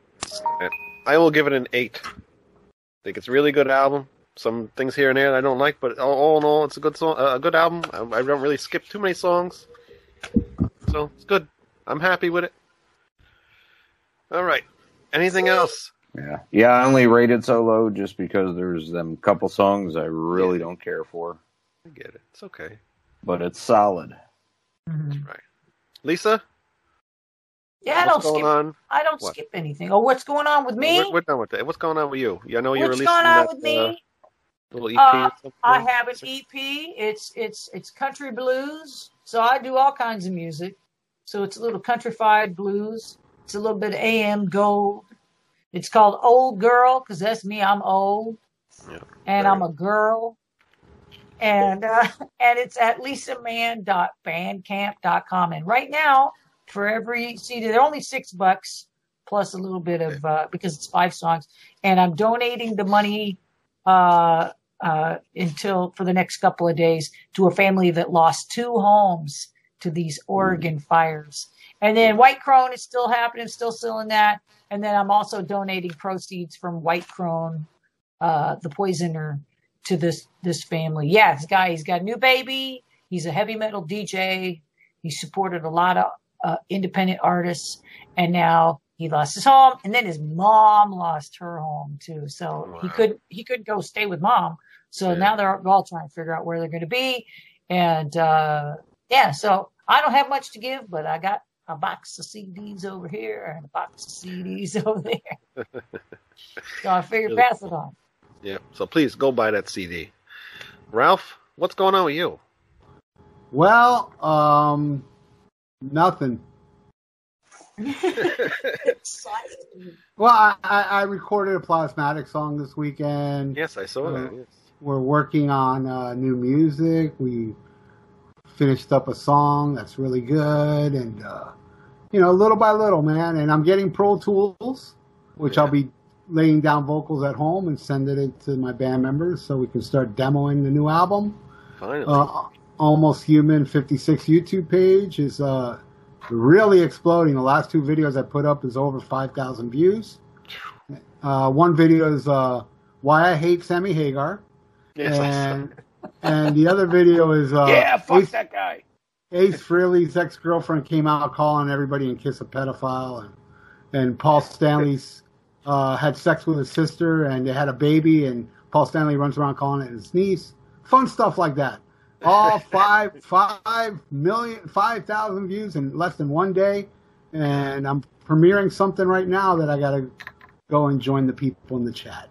[SPEAKER 1] I will give it an eight. I think it's a really good album. Some things here and there I don't like, but all, all in all, it's a good song, uh, a good album. I, I don't really skip too many songs, so it's good. I'm happy with it. All right. Anything else?
[SPEAKER 4] Yeah, yeah. I only rated so low just because there's them couple songs I really
[SPEAKER 1] Yeah.
[SPEAKER 4] don't care for,
[SPEAKER 1] I get it. It's okay.
[SPEAKER 4] but it's solid.
[SPEAKER 2] Mhm.
[SPEAKER 1] Right. Lisa,
[SPEAKER 2] Yeah, I don't skip.
[SPEAKER 1] on?
[SPEAKER 2] I don't
[SPEAKER 1] What?
[SPEAKER 2] skip anything. Oh, what's going on with me?
[SPEAKER 1] We're, we're done with that. What's going on with you? I know you're
[SPEAKER 2] What's
[SPEAKER 1] releasing
[SPEAKER 2] going on
[SPEAKER 1] that
[SPEAKER 2] with me?
[SPEAKER 1] uh, little EP.
[SPEAKER 2] Uh. I have an EP. It's it's it's country blues. So I do all kinds of music. So it's a little countrified blues. It's a little bit of AM gold. It's called Old Girl because that's me. I'm old,
[SPEAKER 1] Yeah,
[SPEAKER 2] and I'm a girl. And uh, and it's at lisaman.bandcamp.com. And right now, for every CD, they're only six bucks plus a little bit of uh, because it's five songs. And I'm donating the money uh, uh, until for the next couple of days to a family that lost two homes to these Oregon fires. And then White Crone is still happening, still selling that. And then I'm also donating proceeds from White Crone, uh, the poisoner, to this this family. Yeah, this guy, he's got a new baby. He's a heavy metal DJ. He supported a lot of uh, independent artists, and now he lost his home, and then his mom lost her home too. So he
[SPEAKER 1] Wow.
[SPEAKER 2] could he could go stay with mom. So
[SPEAKER 1] Yeah.
[SPEAKER 2] now they're all trying to figure out where they're going to be, and uh, yeah. So I don't have much to give, but I got a box of CDs over here and a box of CDs over there. so I figured
[SPEAKER 1] Really
[SPEAKER 2] pass it on.
[SPEAKER 1] Yeah. So please go buy that CD. Ralph, what's going on with you?
[SPEAKER 3] Well, um, nothing. Well, I, I, I recorded a plasmatic song this weekend.
[SPEAKER 1] yes, I saw that. Yes.
[SPEAKER 3] We're working on uh, new music. We finished up a song that's really good, and uh, you know, little by little, man. And I'm getting Pro Tools, which
[SPEAKER 1] Yeah.
[SPEAKER 3] I'll be laying down vocals at home and sending it to my band members so we can start demoing the new album.
[SPEAKER 1] Finally.
[SPEAKER 3] Uh, Almost Human 56 YouTube page is uh, really exploding. The last two videos I put up is over 5,000 views. Uh, one video is uh, why I hate Sammy Hagar,
[SPEAKER 1] yes,
[SPEAKER 3] and and the other video is uh,
[SPEAKER 4] yeah, fuck
[SPEAKER 3] Ace,
[SPEAKER 4] that guy.
[SPEAKER 3] Ace Frehley's ex girlfriend came out calling everybody and kiss a pedophile, and and Paul Stanley's uh, had sex with his sister and they had a baby, and Paul Stanley runs around calling it his niece. Fun stuff like that. All five five million five thousand views in less than one day, and I'm premiering something right now that I gotta go and join the people in the chat.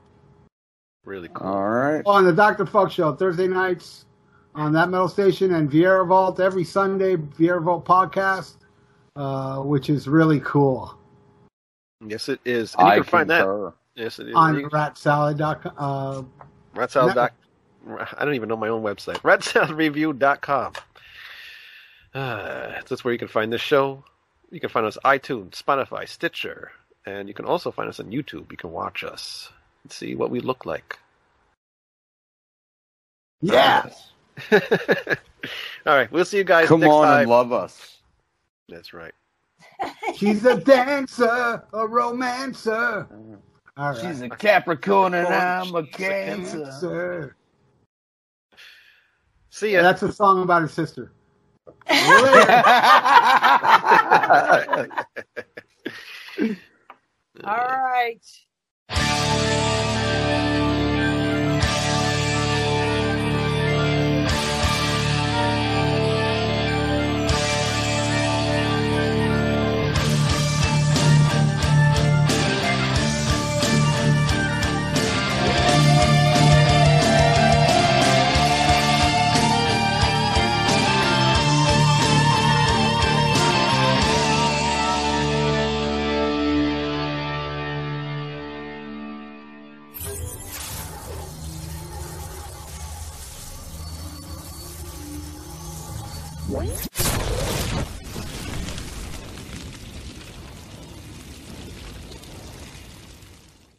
[SPEAKER 1] Really cool.
[SPEAKER 4] All right.
[SPEAKER 3] on the Dr. Fuck Show Thursday nights on that metal station and Vieira Vault every Sunday, Vieira Vault podcast, uh, which is really cool.
[SPEAKER 1] Yes, it is. And you
[SPEAKER 4] I
[SPEAKER 1] can find that. Yes, it is.
[SPEAKER 3] on
[SPEAKER 1] You-
[SPEAKER 3] ratsalad.com. Uh,
[SPEAKER 1] Rat Salad doc- I don't even know my own website. RatSaladReview.com. Uh, that's where you can find this show. You can find us iTunes, Spotify, Stitcher, and you can also find us on YouTube. You can watch us and see what we look like.
[SPEAKER 3] yeah.
[SPEAKER 1] All right, we'll see you guys
[SPEAKER 4] Come
[SPEAKER 1] next
[SPEAKER 4] on
[SPEAKER 1] time.
[SPEAKER 4] and love us.
[SPEAKER 1] That's right.
[SPEAKER 3] She's a dancer, a romancer. All right.
[SPEAKER 4] She's a Capricorn and I'm a
[SPEAKER 1] Cancer.
[SPEAKER 4] Cancer.
[SPEAKER 3] Dancer.
[SPEAKER 1] See ya.
[SPEAKER 3] That's a song about her sister.
[SPEAKER 2] All right.